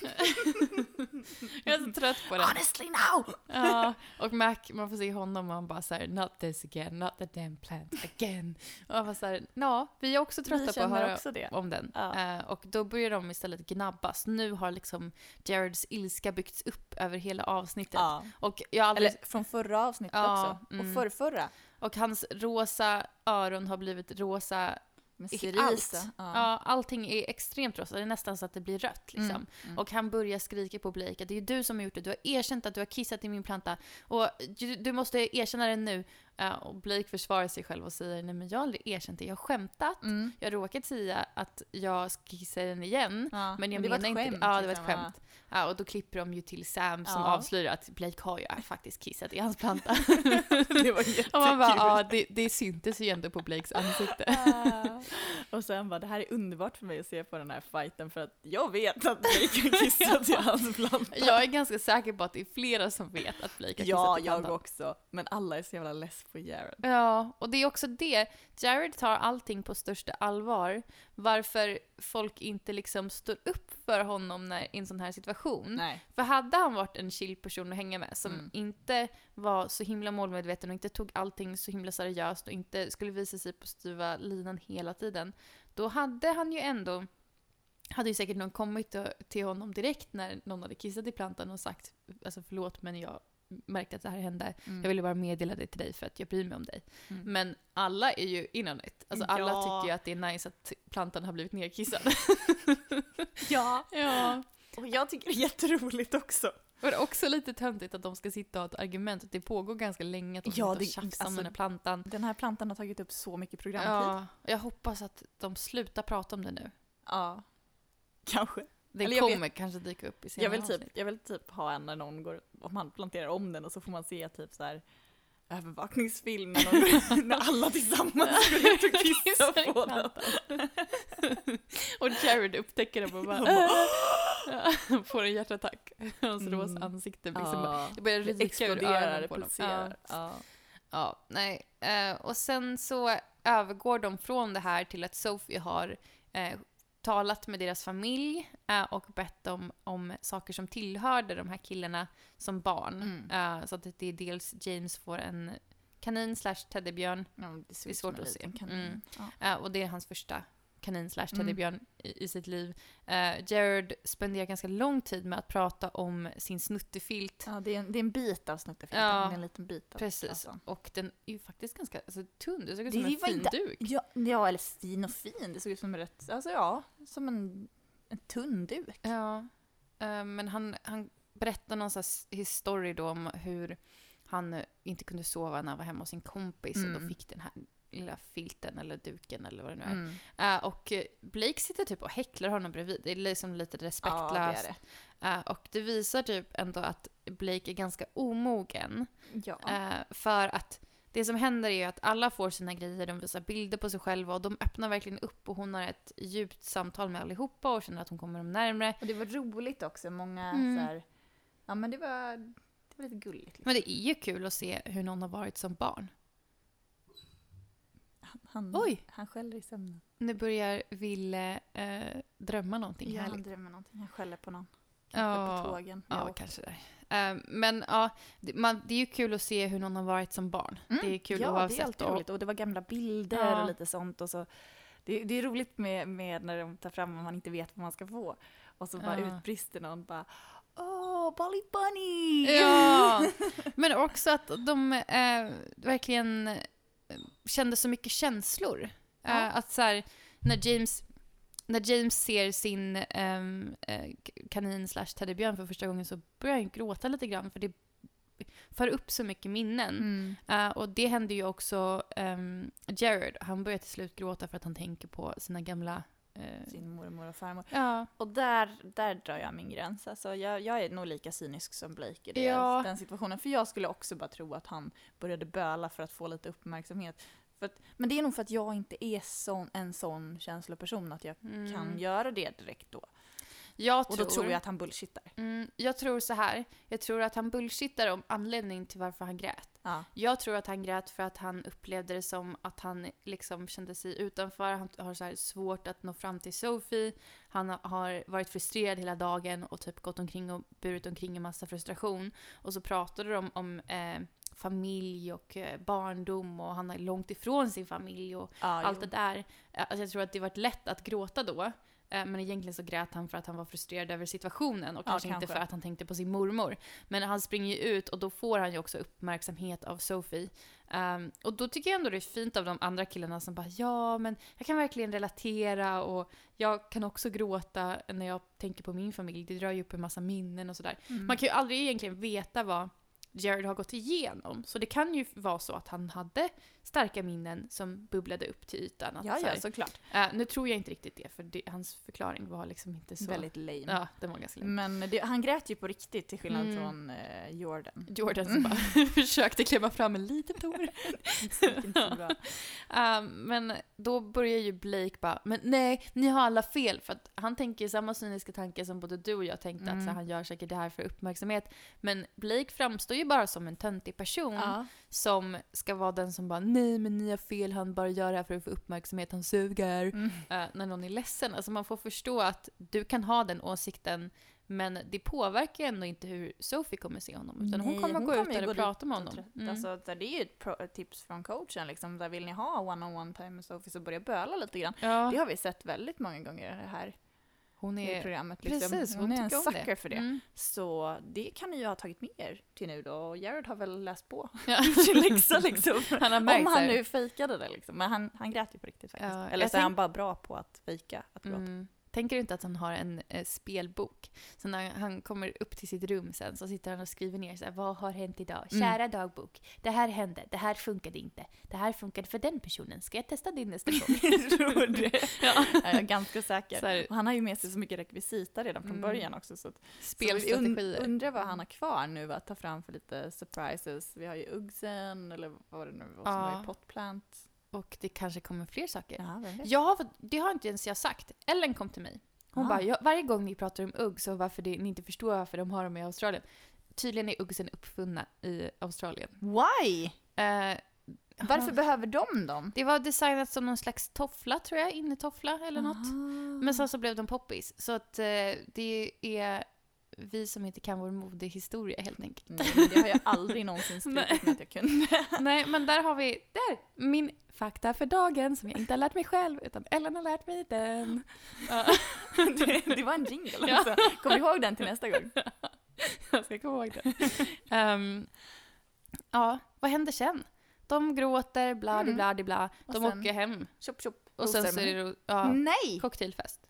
Jag är så trött på det. Honestly now! Ja, och Mac, man får se honom och han bara såhär not this again, not the damn plant again. Och man bara såhär, ja, vi är också trötta på att känner höra också det. om den. Ja. Eh, och då börjar de istället gnabbas. Nu har liksom Jareds ilska byggts upp över hela avsnittet. Ja. Och, jag aldrig, Eller från förra avsnittet Ja, också. mm. Och förrförra. och hans rosa öron har blivit rosa. Med allt. Ja. allting är extremt rosa. Det är nästan så att det blir rött. Liksom. Mm, mm. Och han börjar skrika på Blake att det är du som har gjort det. Du har erkänt att du har kissat i min planta. Och du, du måste erkänna det nu. Ja, och Blake försvarar sig själv och säger nej men jag har aldrig erkänt det. Jag har skämtat. Mm. Jag har råkat säga att jag ska kissa den igen. Ja. Men jag det var menar ett inte skämt, det. Ja, det var ett liksom. skämt. Ja, och då klipper de ju till Sam som Ja. avslöjar att Blake har ju faktiskt kissat i hans planta. det var jättekul. och man bara, ja det, det syntes ju ändå på Blakes ansikte. Ah. Och sen bara, det här är underbart för mig att se på den här fighten för att jag vet att Blake har kissat i hans planta. Jag är ganska säker på att det är flera som vet att Blake har Ja, kissat i jag plantan. också. Men alla är så jävla less på Jared. Ja, och det är också det. Jared tar allting på största allvar. Varför folk inte liksom står upp för honom när, i en sån här situation. Nej. För hade han varit en chill person att hänga med som Mm. inte var så himla målmedveten och inte tog allting så himla seriöst och inte skulle visa sig på styva linan hela tiden. Då hade han ju ändå hade ju säkert någon kommit till honom direkt när någon hade kissat i plantan och sagt alltså förlåt men jag märkte att det här hände. Mm. Jag ville bara meddela det till dig för att jag bryr mig om dig. Mm. Men alla är ju in on it. Alltså alla Ja. tycker ju att det är nice att plantan har blivit nedkissad. Ja. ja. Och jag tycker det är jätteroligt också. Och det är också lite töntigt att de ska sitta och ha ett argument. Det pågår ganska länge att de Ja, sitter och tjafsar om alltså, den här plantan. Den här plantan har tagit upp så mycket programtid. Ja, jag hoppas att de slutar prata om det nu. Ja. Kanske. Jag kommer kanske dyka upp i senare Jag vill, typ, jag vill typ ha en när någon går, om han planterar om den och så får man se typ så här övervakningsfilm när, någon, när alla tillsammans går ut och kissar på den. och Jared upptäcker det och bara... Ja, får en hjärtattack. Hans Mm. rosa ansikte liksom bara, det börjar ryka ur på. Ja. Ja. Ja, nej. Eh, och sen så övergår de från det här till att Sophie har eh, talat med deras familj eh, och bett dem om saker som tillhörde de här killarna som barn. Mm. Eh, så att det är dels James får en kanin slash teddybjörn Ja, det, Det är svårt att se. Mm. Ja. eh, och det är hans första kanin slash Mm. teddybjörn i, i sitt liv. Eh, Jared spenderar ganska lång tid med att prata om sin snuttefilt. Ja, det är en, det är en bit av snuttefilten. Ja, det en liten bit av Precis. alltså. Och den är ju faktiskt ganska alltså, tunn. Det såg ut Det som en var fin inte- duk. Ja, ja, eller fin och fin. Det såg ut som en rätt, alltså ja, som en, en tunn duk. Ja. Eh, men han, han berättar någon slags historia då om hur han inte kunde sova när han var hemma hos sin kompis och Mm. då fick den här lilla filten eller duken eller vad det nu är. Mm. Eh, och Blake sitter typ och häcklar honom bredvid. Det är liksom lite respektlöst. Ja, det det. Eh, och det visar typ ändå att Blake är ganska omogen. Ja. Eh, för att det som händer är ju att alla får sina grejer, de visar bilder på sig själva och de öppnar verkligen upp och hon har ett djupt samtal med allihopa och känner att hon kommer dem närmre. Och det var roligt också. Många Mm. så här, ja men det var, det var lite gulligt. Liksom. Men det är ju kul att se hur någon har varit som barn. Han, han, Oj! han skäller i sömnen. Nu börjar Ville eh, drömma någonting Ja, han härligt. drömmer någonting. Han skäller på någon. Kanske Ja, på tågen. Ja, kanske det. Eh, men ja, det, man, det är ju kul att se hur någon har varit som barn. Mm. Det är kul ja, oavsett. det är alltid och- roligt. Och det var gamla bilder Ja. och lite sånt. Och så. Det, det är roligt med, med när de tar fram vad man inte vet vad man ska få. Och så bara Ja. utbrister någon bara Åh, Bolly Bunny! Ja, men också att de eh, verkligen kände så mycket känslor. Ja. Eh, att så här, när James, när James ser sin eh, kanin slash teddybjörn för första gången så börjar han gråta lite grann för det för upp så mycket minnen. Mm. Eh, och det händer ju också um, Jared. Han börjar till slut gråta för att han tänker på sina gamla... eh, Sin mormor och farmor. ja, Och där, där drar jag min gräns. Alltså jag, jag är nog lika cynisk som Blake i det, Ja. den situationen. För jag skulle också bara tro att han började böla för att få lite uppmärksamhet. Att, men det är nog för att jag inte är sån, en sån känsloperson att jag mm. kan göra det direkt då. Jag Och då tror jag att han bullshittar. Mm, jag tror så här. Jag tror att han bullshittar om anledningen till varför han grät. Ja. Jag tror att han grät för att han upplevde det som att han liksom kände sig utanför. Han har så svårt att nå fram till Sophie. Han har varit frustrerad hela dagen och typ gått omkring och burit omkring en massa frustration. Och så pratade de om eh, familj och eh, barndom och han är långt ifrån sin familj och Ja, allt jo. det där. Alltså jag tror att det var lätt att gråta då. Eh, Men egentligen så grät han för att han var frustrerad över situationen och Ja, kanske, inte kanske. för att han tänkte på sin mormor. Men han springer ju ut och då får han ju också uppmärksamhet av Sophie. Ehm, och då tycker jag ändå det är fint av de andra killarna som bara ja men jag kan verkligen relatera och jag kan också gråta när jag tänker på min familj. Det drar ju upp en massa minnen och sådär. Mm. Man kan ju aldrig egentligen veta vad Jared har gått igenom. Så det kan ju vara så att han hade starka minnen som bubblade upp till ytan. Ja, ja, såklart. eh, nu tror jag inte riktigt det, för det, hans förklaring var liksom inte så... Väldigt lame. Ja, den var ganska lame. Men det, han grät ju på riktigt till skillnad Mm. från eh, Jordan. Jordan som bara försökte klämma fram en liten tår. Eh, men då börjar ju Blake bara, men nej, ni har alla fel. För att han tänker samma cyniska tanke som både du och jag tänkte, att så Mm. han gör säkert det här för uppmärksamhet. Men Blake framstår ju bara som en töntig person. Ja. som ska vara den som bara nej men ni har fel, han bara gör det här för att få uppmärksamhet, han suger. Mm. Eh, när någon är ledsen. Alltså man får förstå att du kan ha den åsikten men det påverkar ändå inte hur Sophie kommer se honom. Utan hon Nej, kommer hon gå kommer ut där och prata med honom. Mm. Alltså, det är ju ett, pro- tips från coachen. Liksom, där vill ni ha one-on-one time med Sophie så börja böla lite grann. ja, Det har vi sett väldigt många gånger här hon i är... programmet. Liksom. Precis, hon, hon, är en sucker det. för det. Mm. Så det kan ni ju ha tagit med er till nu då. Och Jared har väl läst på Ja. sin läxa liksom. Han har märkt Om han nu fejkade det liksom. Men han, han grät ju på riktigt faktiskt. Ja, Eller så är han bara bra på att fejka att gråta. Mm. Tänker du inte att han har en eh, spelbok? Så när han kommer upp till sitt rum sen så sitter han och skriver ner så här, vad har hänt idag? Mm. Kära dagbok, det här hände, det här funkade inte, det här funkade för den personen, ska jag testa din nästa gång? Tror det. ja. Jag är ganska säker. Här- han har ju med sig så mycket rekvisita redan från Mm. början också. Så att, Spelstrategier. Så undrar vad han har kvar nu att ta fram för lite surprises. Vi har ju Uggsen eller vad det nu var som Ja. var i Potplant. Och det kanske kommer fler saker. Ja? Jag har, det har inte ens jag sagt. Ellen kom till mig. Hon Ah. bara, ja, varje gång ni pratar om Uggs och varför det, ni inte förstår varför de har dem i Australien. Tydligen är Uggsen uppfunna i Australien. Why? Eh, Varför ja, behöver de dem? Det var designat som någon slags toffla tror jag, innetoffla eller något. Aha. Men sen så blev de poppis. Så att eh, det är vi som inte kan vår modehistoria helt enkelt. Nej, det har jag aldrig någonsin skrutit med att jag kunde. Nej, men där har vi, där, min fakta för dagen som jag inte har lärt mig själv utan Ellen har lärt mig den. Ja. det, det var en jingle Ja. alltså. Kom ihåg den till nästa gång. Jag ska komma ihåg det. Ehm, ja, vad händer sen? De gråter, bla Mm. bla bla De sen- åker hem. Tjopp tjopp. Och sen så är det ja, Nej! cocktailfest.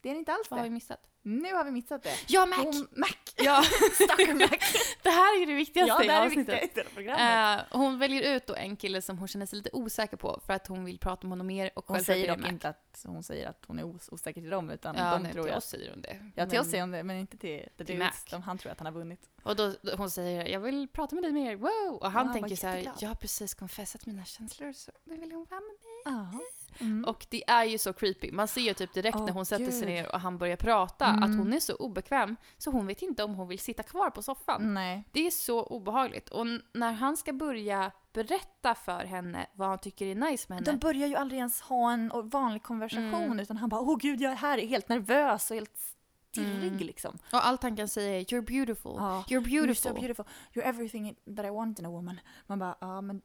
Det är inte alls Vad har vi det. missat? Nu har vi missat det. Ja, Mac! Hon, Mac! Ja, Mac! det här är det viktigaste ja, det här är avsnittet. programmet. Eh, hon väljer ut då en kille som hon känner sig lite osäker på för att hon vill prata med honom mer och hon säger dock inte att hon säger att hon är os osäker till dem, utan Ja, de nej, tror till jag... oss säger hon det. Ja, till Men- oss säger hon det, men inte till Till dudes. Mac. De, han tror att han har vunnit. Och då, då hon säger jag vill prata med dig mer, wow! Och han Ja, tänker så här, jag har precis confessat mina känslor så nu vill hon vara med mig. Ja. Mm. Och det är ju så creepy. Man ser ju typ direkt Åh, när hon sätter sig ner och han börjar prata Mm. att hon är så obekväm så hon vet inte om hon vill sitta kvar på soffan. Nej. Det är så obehagligt. Och när han ska börja berätta för henne vad han tycker är nice med henne. De börjar ju aldrig ens ha en vanlig konversation, Mm. utan han bara åh gud, jag är här, är helt nervös och helt stirrig Mm. liksom. Och allt han kan säga är “You're beautiful, Ja. you're You're beautiful”. so beautiful. You're everything that I want in a woman. Man bara, ja men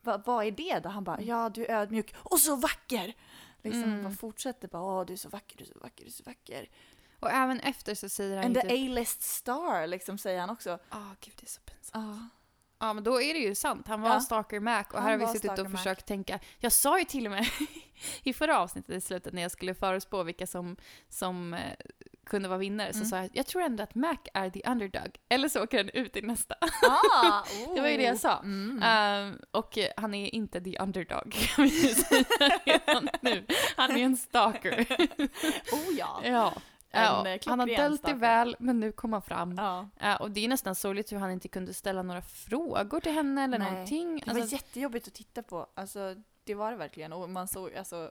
vad, vad är det då? Han bara, ja du är ödmjuk och så vacker! Liksom Mm. bara fortsätter bara, åh du är så vacker, du är så vacker, du är så vacker. Och även efter så säger han And ju the typ A-list star, liksom säger han också. “Ah, gud det är så pinsamt”. Ja. Ja men då är det ju sant. Han var Ja. Stalker Mac och Han här har vi suttit och Mac. försökt tänka. Jag sa ju till och med i förra avsnittet i slutet när jag skulle förutspå vilka som, som eh, kunde vara vinnare så Mm. sa jag jag tror ändå att Mac är the underdog. Eller så åker han ut i nästa. Ah, Det var ju det jag sa. Mm. Ehm, och eh, han är inte the underdog kan vi säga nu. Han är en stalker. oh ja. ja. Ja, eh, han har döljt det väl, men nu kom han fram. ja. Eh, och det är nästan sorgligt hur han inte kunde ställa några frågor till henne eller Nej. någonting. Det var Alltså, jättejobbigt att titta på. Alltså, det var det verkligen. Och man såg, alltså,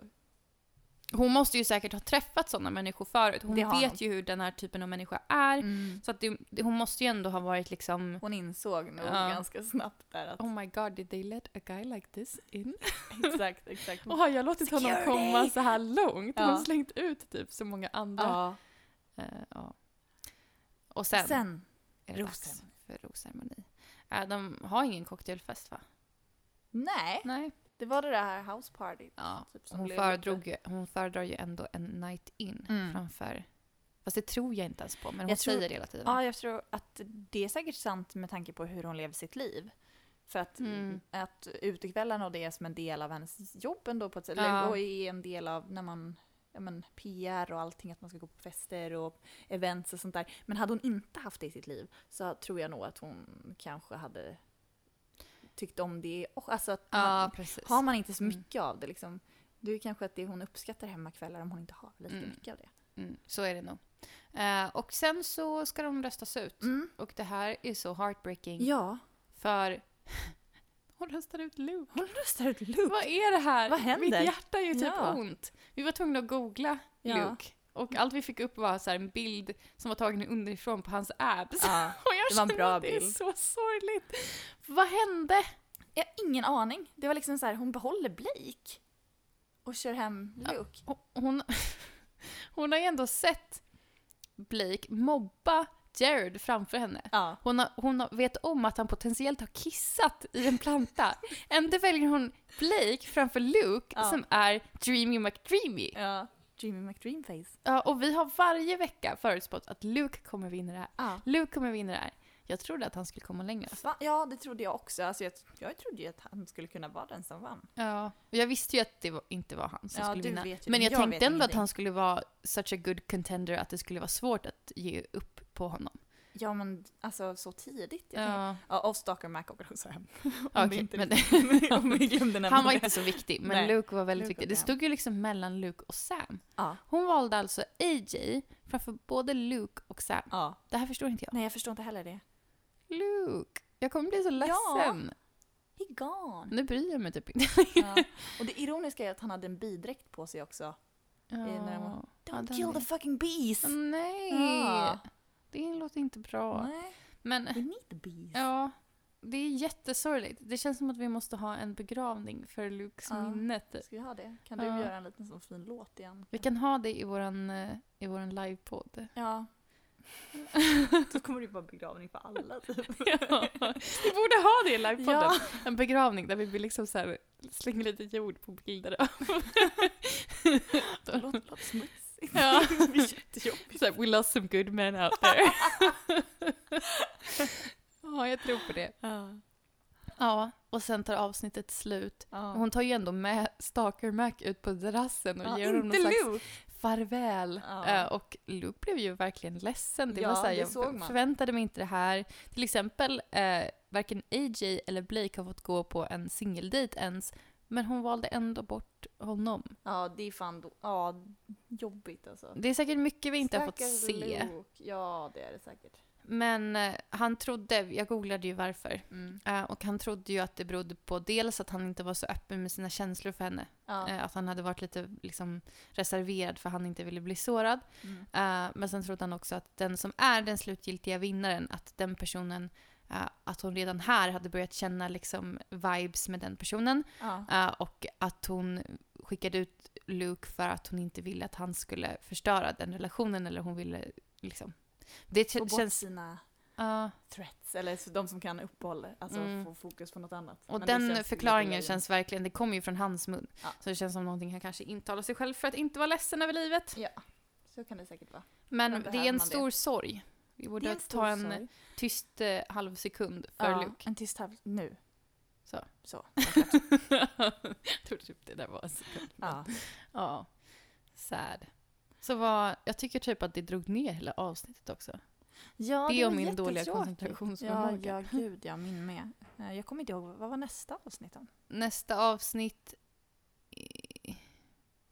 hon måste ju säkert ha träffat sådana människor förut. Hon vet hon. ju hur den här typen av människa är. Så att det, det, hon måste ju ändå ha varit liksom hon insåg nog Ja. ganska snabbt där att... Oh my god, did they let a guy like this in? exakt, exakt. Och har jag låtit honom Security! komma så här långt? Hon har Ja. slängt ut typ så många andra. Ja. Eh, ja. Och sen, Sen, är det dags rosceremoni. för rosceremoni. Eh, de har ingen cocktailfest va? nej, Nej. Det var det där house party. Ja. Typ, Hon, föredrog, hon föredrar ju ändå en night in Mm. framför... Fast det tror jag inte ens på, men hon Jag tror- säger det hela tiden. Ja, jag tror att det är säkert sant med tanke på hur hon lever sitt liv. För att, Mm. att utekvällarna och det är som en del av hennes jobb ändå på ett sätt. Ja. Och är en del av när man, ja men PR och allting, att man ska gå på fester och events och sånt där. Men hade hon inte haft det i sitt liv så tror jag nog att hon kanske hade tyckt om det. Och alltså att man, har man inte så Mm. mycket av det liksom. Det är kanske att det hon uppskattar hemmakvällar om hon inte har lika Mm. mycket av det. Mm, så är det nog. Eh, och sen så ska de röstas ut. Och det här är så heartbreaking. Ja, För hon röstar ut Luke. hon röstar ut Luke. Vad är det här? Vad händer? Mitt hjärta är ju typ Ja. ont. Vi var tvungna att googla Ja. Luke. Och allt vi fick upp var så en bild som var tagen underifrån på hans abs. Ja. Och det var en bra att det är bild. så sorgligt. Vad hände? Jag har ingen aning. Det var liksom så här, hon behåller Blake. Och kör hem Ja. Luke. Hon- Hon, hon har ju ändå sett Blake mobba Jared framför henne. Ja. Hon, har, hon har, vet om att han potentiellt har kissat i en planta. Ändå väljer hon Blake framför Luke Ja. som är Dreamy McDreamy. ja. Jimmy McDreamface. Ja, och vi har varje vecka förutspått att Luke kommer vinna det här. Ja. Luke kommer vinna det här. Jag trodde att han skulle komma längre. Va? Ja, det trodde jag också. Alltså, jag, jag trodde ju att han skulle kunna vara den som vann. Ja, och jag visste ju att det var, inte var han som Ja, skulle vinna. Men jag, Jag tänkte ändå att han skulle vara such a good contender att det skulle vara svårt att ge upp på honom. Ja, men alltså så tidigt. Jag Ja, ja, och Stalker Mac åker också hem. Om inte men glömde han var det. inte så viktig, men Nej, Luke var väldigt Luke viktig. Det stod ju liksom mellan Luke och Sam. Ja. Hon valde alltså AJ framför både Luke och Sam. ja. Det här förstår inte jag. Nej, jag förstår inte heller det. Luke! Jag kommer bli så Ja. ledsen. He gone. Nu bryr jag mig typ inte. Ja. Och det ironiska är att han hade en bidräkt på sig också. var- Ja. Ja, Don't den kill the fucking bees! Nej! Ja. Det låter inte bra. Nej, Men we need bees. ja, det är jättesorgligt. Det känns som att vi måste ha en begravning för Lukes Ja. minne. Ska vi ha det? Kan du Ja. göra en liten sån fin låt igen? Vi kan ha det i våran, eh, i våran livepodd. Ja. Då kommer det ju vara begravning för alla typ. ja, vi borde ha det i livepodden. Ja. En begravning där vi liksom så här slänger lite jord på bilder. Det låter, låter smutsigt. Ja. Det blir jättejobbigt. we lost some good men out there. ja, jag tror på det. Ja. Ja, och sen tar avsnittet slut. Ja. Hon tar ju ändå med Stalker Mac ut på terrassen och Ja, ger honom någon slags Luke. farväl. Ja. Eh, och Luke blev ju verkligen ledsen. Det Ja, var så här, det jag såg man. förväntade mig inte det här. Till exempel, eh, varken AJ eller Blake har fått gå på en singeldejt ens. Men hon valde ändå bort honom. Ja, det är fan då, ja, jobbigt alltså. Det är säkert mycket vi inte har fått se. Luke. Ja, det är det säkert. Men eh, han trodde, jag googlade ju varför. Mm. Eh, och han trodde ju att det berodde på dels att han inte var så öppen med sina känslor för henne. Ja. Eh, att han hade varit lite liksom, reserverad för han inte ville bli sårad. Mm. Eh, men sen trodde han också att den som är den slutgiltiga vinnaren, att den personen, att hon redan här hade börjat känna liksom vibes med den personen. Ja. eh, och att hon skickade ut Luke för att hon inte ville att han skulle förstöra den relationen eller hon ville liksom. Det Få bort känns... sina ja. threats, eller de som kan uppehålla, alltså Mm. få fokus på något annat. Och Men den känns förklaringen känns verkligen, det kommer ju från hans mun. Ja. Så det känns som någonting han kanske intalar sig själv för att inte vara ledsen över livet. Ja, så kan det säkert vara. Men det är en man det? stor sorg. Vi Det borde ta en sorg. tyst eh, halv sekund för ja, Luke. En tyst halv, nu. Så. Så. jag tror typ det där var en sekund. ja. Ja. Sad. Så vad, jag tycker typ att det drog ner hela avsnittet också. ja, det och var min dåliga jättetråkigt. koncentrationsförmåga. Ja, ja, gud ja, min med. Eh, Jag kommer inte ihåg, vad var nästa avsnitt om? Nästa avsnitt...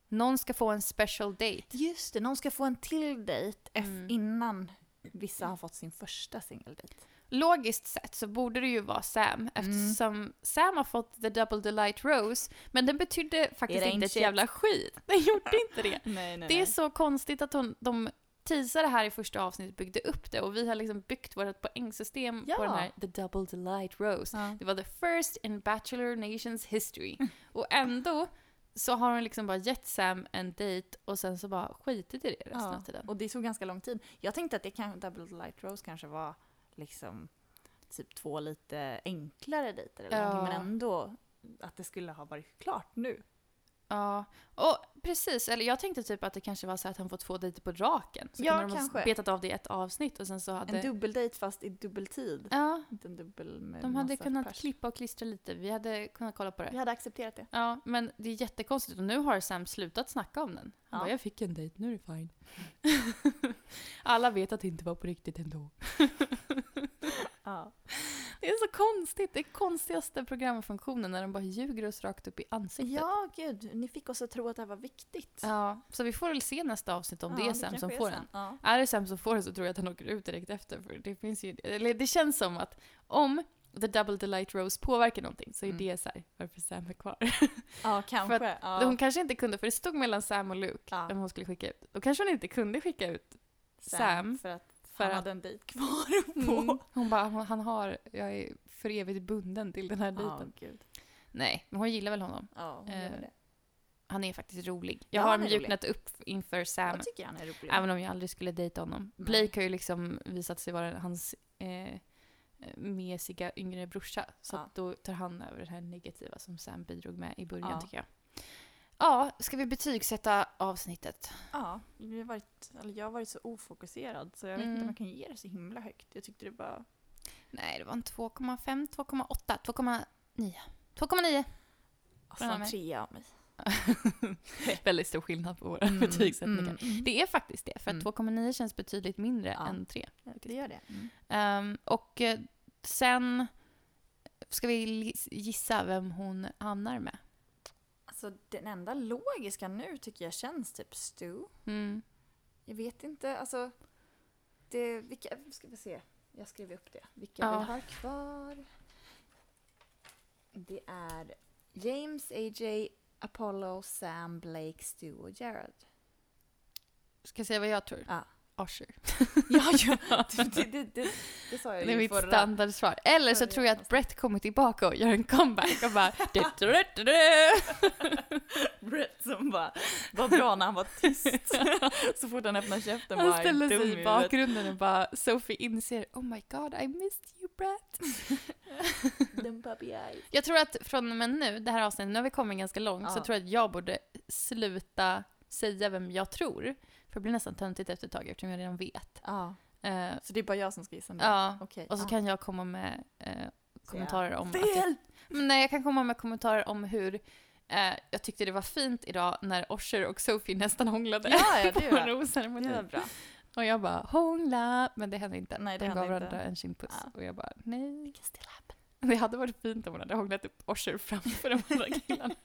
Någon ska få en special date. Just det, någon ska få en till dejt eff- Mm. innan vissa har fått sin första singeldejt. Logiskt sett så borde det ju vara Sam eftersom Sam har fått the double delight rose men den betydde faktiskt inte ett shit. jävla skit. Den gjorde inte det. Nej, nej, Det är så konstigt att hon, de teasade här i första avsnittet byggde upp det och vi har liksom byggt vårt poängsystem på Ja. den här the double delight rose. Ja. Det var the first in Bachelor Nations history. Och ändå så har hon liksom bara gett Sam en dejt och sen så bara skitit i det resten Ja, av tiden. Och det tog ganska lång tid. Jag tänkte att det kan, Double Light Rose kanske var liksom typ två lite enklare dejter eller Ja. någonting, men ändå att det skulle ha varit klart nu. Ja, och precis. Eller jag tänkte typ att det kanske var så att han fått två dejter på raken. Så Ja, kunde de kanske. betat av det i ett avsnitt och sen så hade... En dubbeldejt fast i dubbeltid. Ja, Inte en dubbel med de hade kunnat pers. klippa och klistra lite. Vi hade kunnat kolla på Vi det. hade accepterat det. Ja, men det är jättekonstigt och nu har Sam slutat snacka om den. Han Ja. bara, jag fick en dejt, nu är det fine. Alla vet att det inte var på riktigt ändå. Ja. Det är så konstigt. Det är konstigaste programfunktionen när de bara ljuger oss rakt upp i ansiktet. ja, gud. Ni fick oss att tro att det här var viktigt. Ja, så vi får väl se nästa avsnitt om det är Sam som får Sam. den. Ja. Är det Sam som får den så tror jag att han åker ut direkt efter. För det, finns ju, eller det känns som att om The Double Delight Rose påverkar någonting så är Mm. det så här, varför Sam är kvar. ja, kanske. För ja. Hon kanske inte kunde, för det stod mellan Sam och Luke, Ja. vem hon skulle skicka ut. Då kanske hon inte kunde skicka ut Sam. För att för han att- hade en dejt kvar på. Mm. Hon bara, "Hon- han har, jag är för evigt bunden till den här dejten. gud. Nej, men hon gillar väl honom. Ja, hon Eh. Han är faktiskt rolig. Jag Ja, har rolig. mjuknat upp inför Sam. Jag tycker han är rolig. Även om jag aldrig skulle dejta honom. Nej. Blake har ju liksom visat sig vara hans eh, mesiga yngre brorsa. Så Ja. då tar han över det här negativa som Sam bidrog med i början Ja. tycker jag. Ja, ska vi betygsätta avsnittet? Ja, vi har varit, jag har varit så ofokuserad så jag vet inte Mm. om jag kan ge det så himla högt. Jag tyckte det var... Nej, det var en 2,5, 2,8, 2,9. 2,9! Alltså Ja, en men- trea av mig. Väldigt stor skillnad på våra Mm, betygssättningar. mm, mm. Det är faktiskt det, för Mm. 2,9 känns betydligt mindre Ja. än 3. Det gör det. Mm. Ehm, och eh, sen ska vi gissa vem hon hamnar med. Alltså den enda logiska nu tycker jag känns typ Stu. Mm. Jag vet inte, alltså... Det, vilka, ska vi se. Jag skrev upp det. Vilka Ja. vi har kvar. Det är James, AJ, Apollo, Sam, Blake, Stu och Jared. Ska jag säga vad jag tror? Ja. Usher. Ja, ja. Det, det, det, det, sa jag Det är ju mitt förra. standardsvar. Eller så tror jag att. Brett kommer tillbaka och gör en comeback och bara... Brett som bara, vad bra när han var tyst. Så fort han öppnar käften Han var ställer sig i bakgrunden och bara Sophie inser Oh my god, I missed you Brett. Eyes. Jag tror att från och med nu, det här avsnittet, nu har vi kommit ganska långt, så Ja. tror jag att jag borde sluta säga vem jag tror. För det blir nästan töntigt efter ett tag eftersom jag redan vet. Ja, Eh, så det är bara jag som ska gissa nu? ja, Okej. och så kan jag komma med eh, kommentarer om att jag, Fel! Men Nej, jag kan komma med kommentarer om hur eh, jag tyckte det var fint idag när Osher och Sophie nästan hånglade Ja, ja, på det en var, rosceremoni. det var bra. Och jag bara hångla, men det hände inte. Nej, det De gav varandra en kindpuss. Ja. Och jag bara nej. Can still happen. Det hade varit fint om hon hade hånglat upp Osher framför de andra killarna.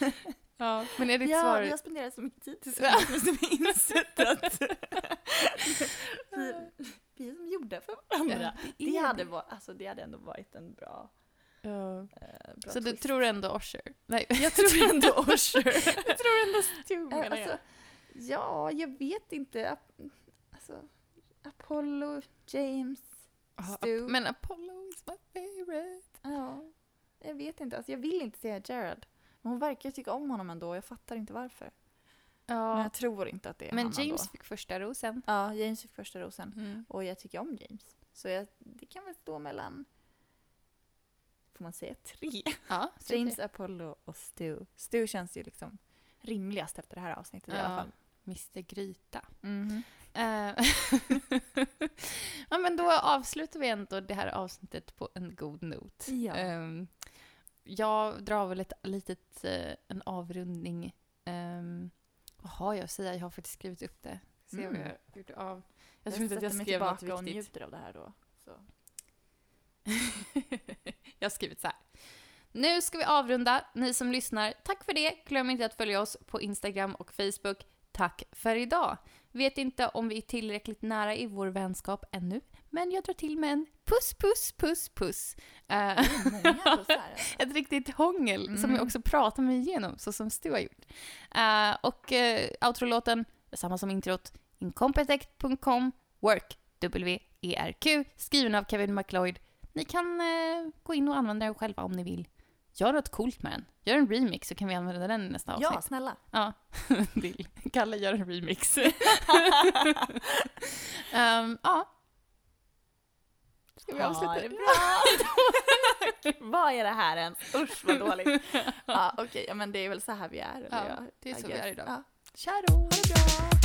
ja, men är ditt Ja, svar... vi har spenderat så mycket tid tillsammans som vi insett att vi, vi är som gjorda för varandra. Ja, Det hade, var, alltså, det hade ändå varit en bra, Ja. eh, bra Så du twist. tror ändå Osher? Nej, Jag tror ändå Osher. jag tror ändå Stu Eh, menar jag. alltså, ja, jag vet inte. Alltså, Apollo, James, Ja, Stu. Men Apollo is my favorite. Ja, jag vet inte. Alltså, jag vill inte säga Jared. Men hon verkar tycka om honom ändå. Jag fattar inte varför. Men Ja. jag tror inte att det är Men han James ändå. fick första rosen. Ja, James fick första rosen. Mm. Och jag tycker om James. Så jag, det kan väl stå mellan... Får man säga tre? Ja, James, Apollo och Stu. Stu känns ju liksom rimligast efter det här avsnittet i alla Ja. fall. Mr Gryta. Eh, ja, men då avslutar vi ändå det här avsnittet på en god not. Ja. Ehm, jag drar väl ett litet, eh, en avrundning. Um, vad har jag att säga? Jag har faktiskt skrivit upp det. Se vad Mm. jag gjort av. Jag tror inte att jag skrev något tillbaka och viktigt. njuter av det här då. Jag har skrivit så här. Nu ska vi avrunda. Ni som lyssnar, tack för det. Glöm inte att följa oss på Instagram och Facebook. Tack för idag. Vet inte om vi är tillräckligt nära i vår vänskap ännu, men jag drar till med en puss, puss, puss, puss. Alltså. ett riktigt hångel som Mm. jag också pratar mig igenom, så som Stu har gjort. Eh, och uh, outrolåten, samma som introt, incompetech.com, work, W-E-R-Q, skriven av Kevin McLeod. Ni kan eh, gå in och använda den själva om ni vill. Gör något coolt med den. Gör en remix så kan vi använda den i nästa avsnitt. Ja, snälla. Ja, vill. Kalle gör en remix. Ehm, ja. Ska vi avsluta? Ha det bra! vad är det här ens? Usch vad dåligt. Ja, Okej, ja, men det är väl så här vi är. Eller Ja, det är så vi är idag. Ja. Tja då! Ha det bra!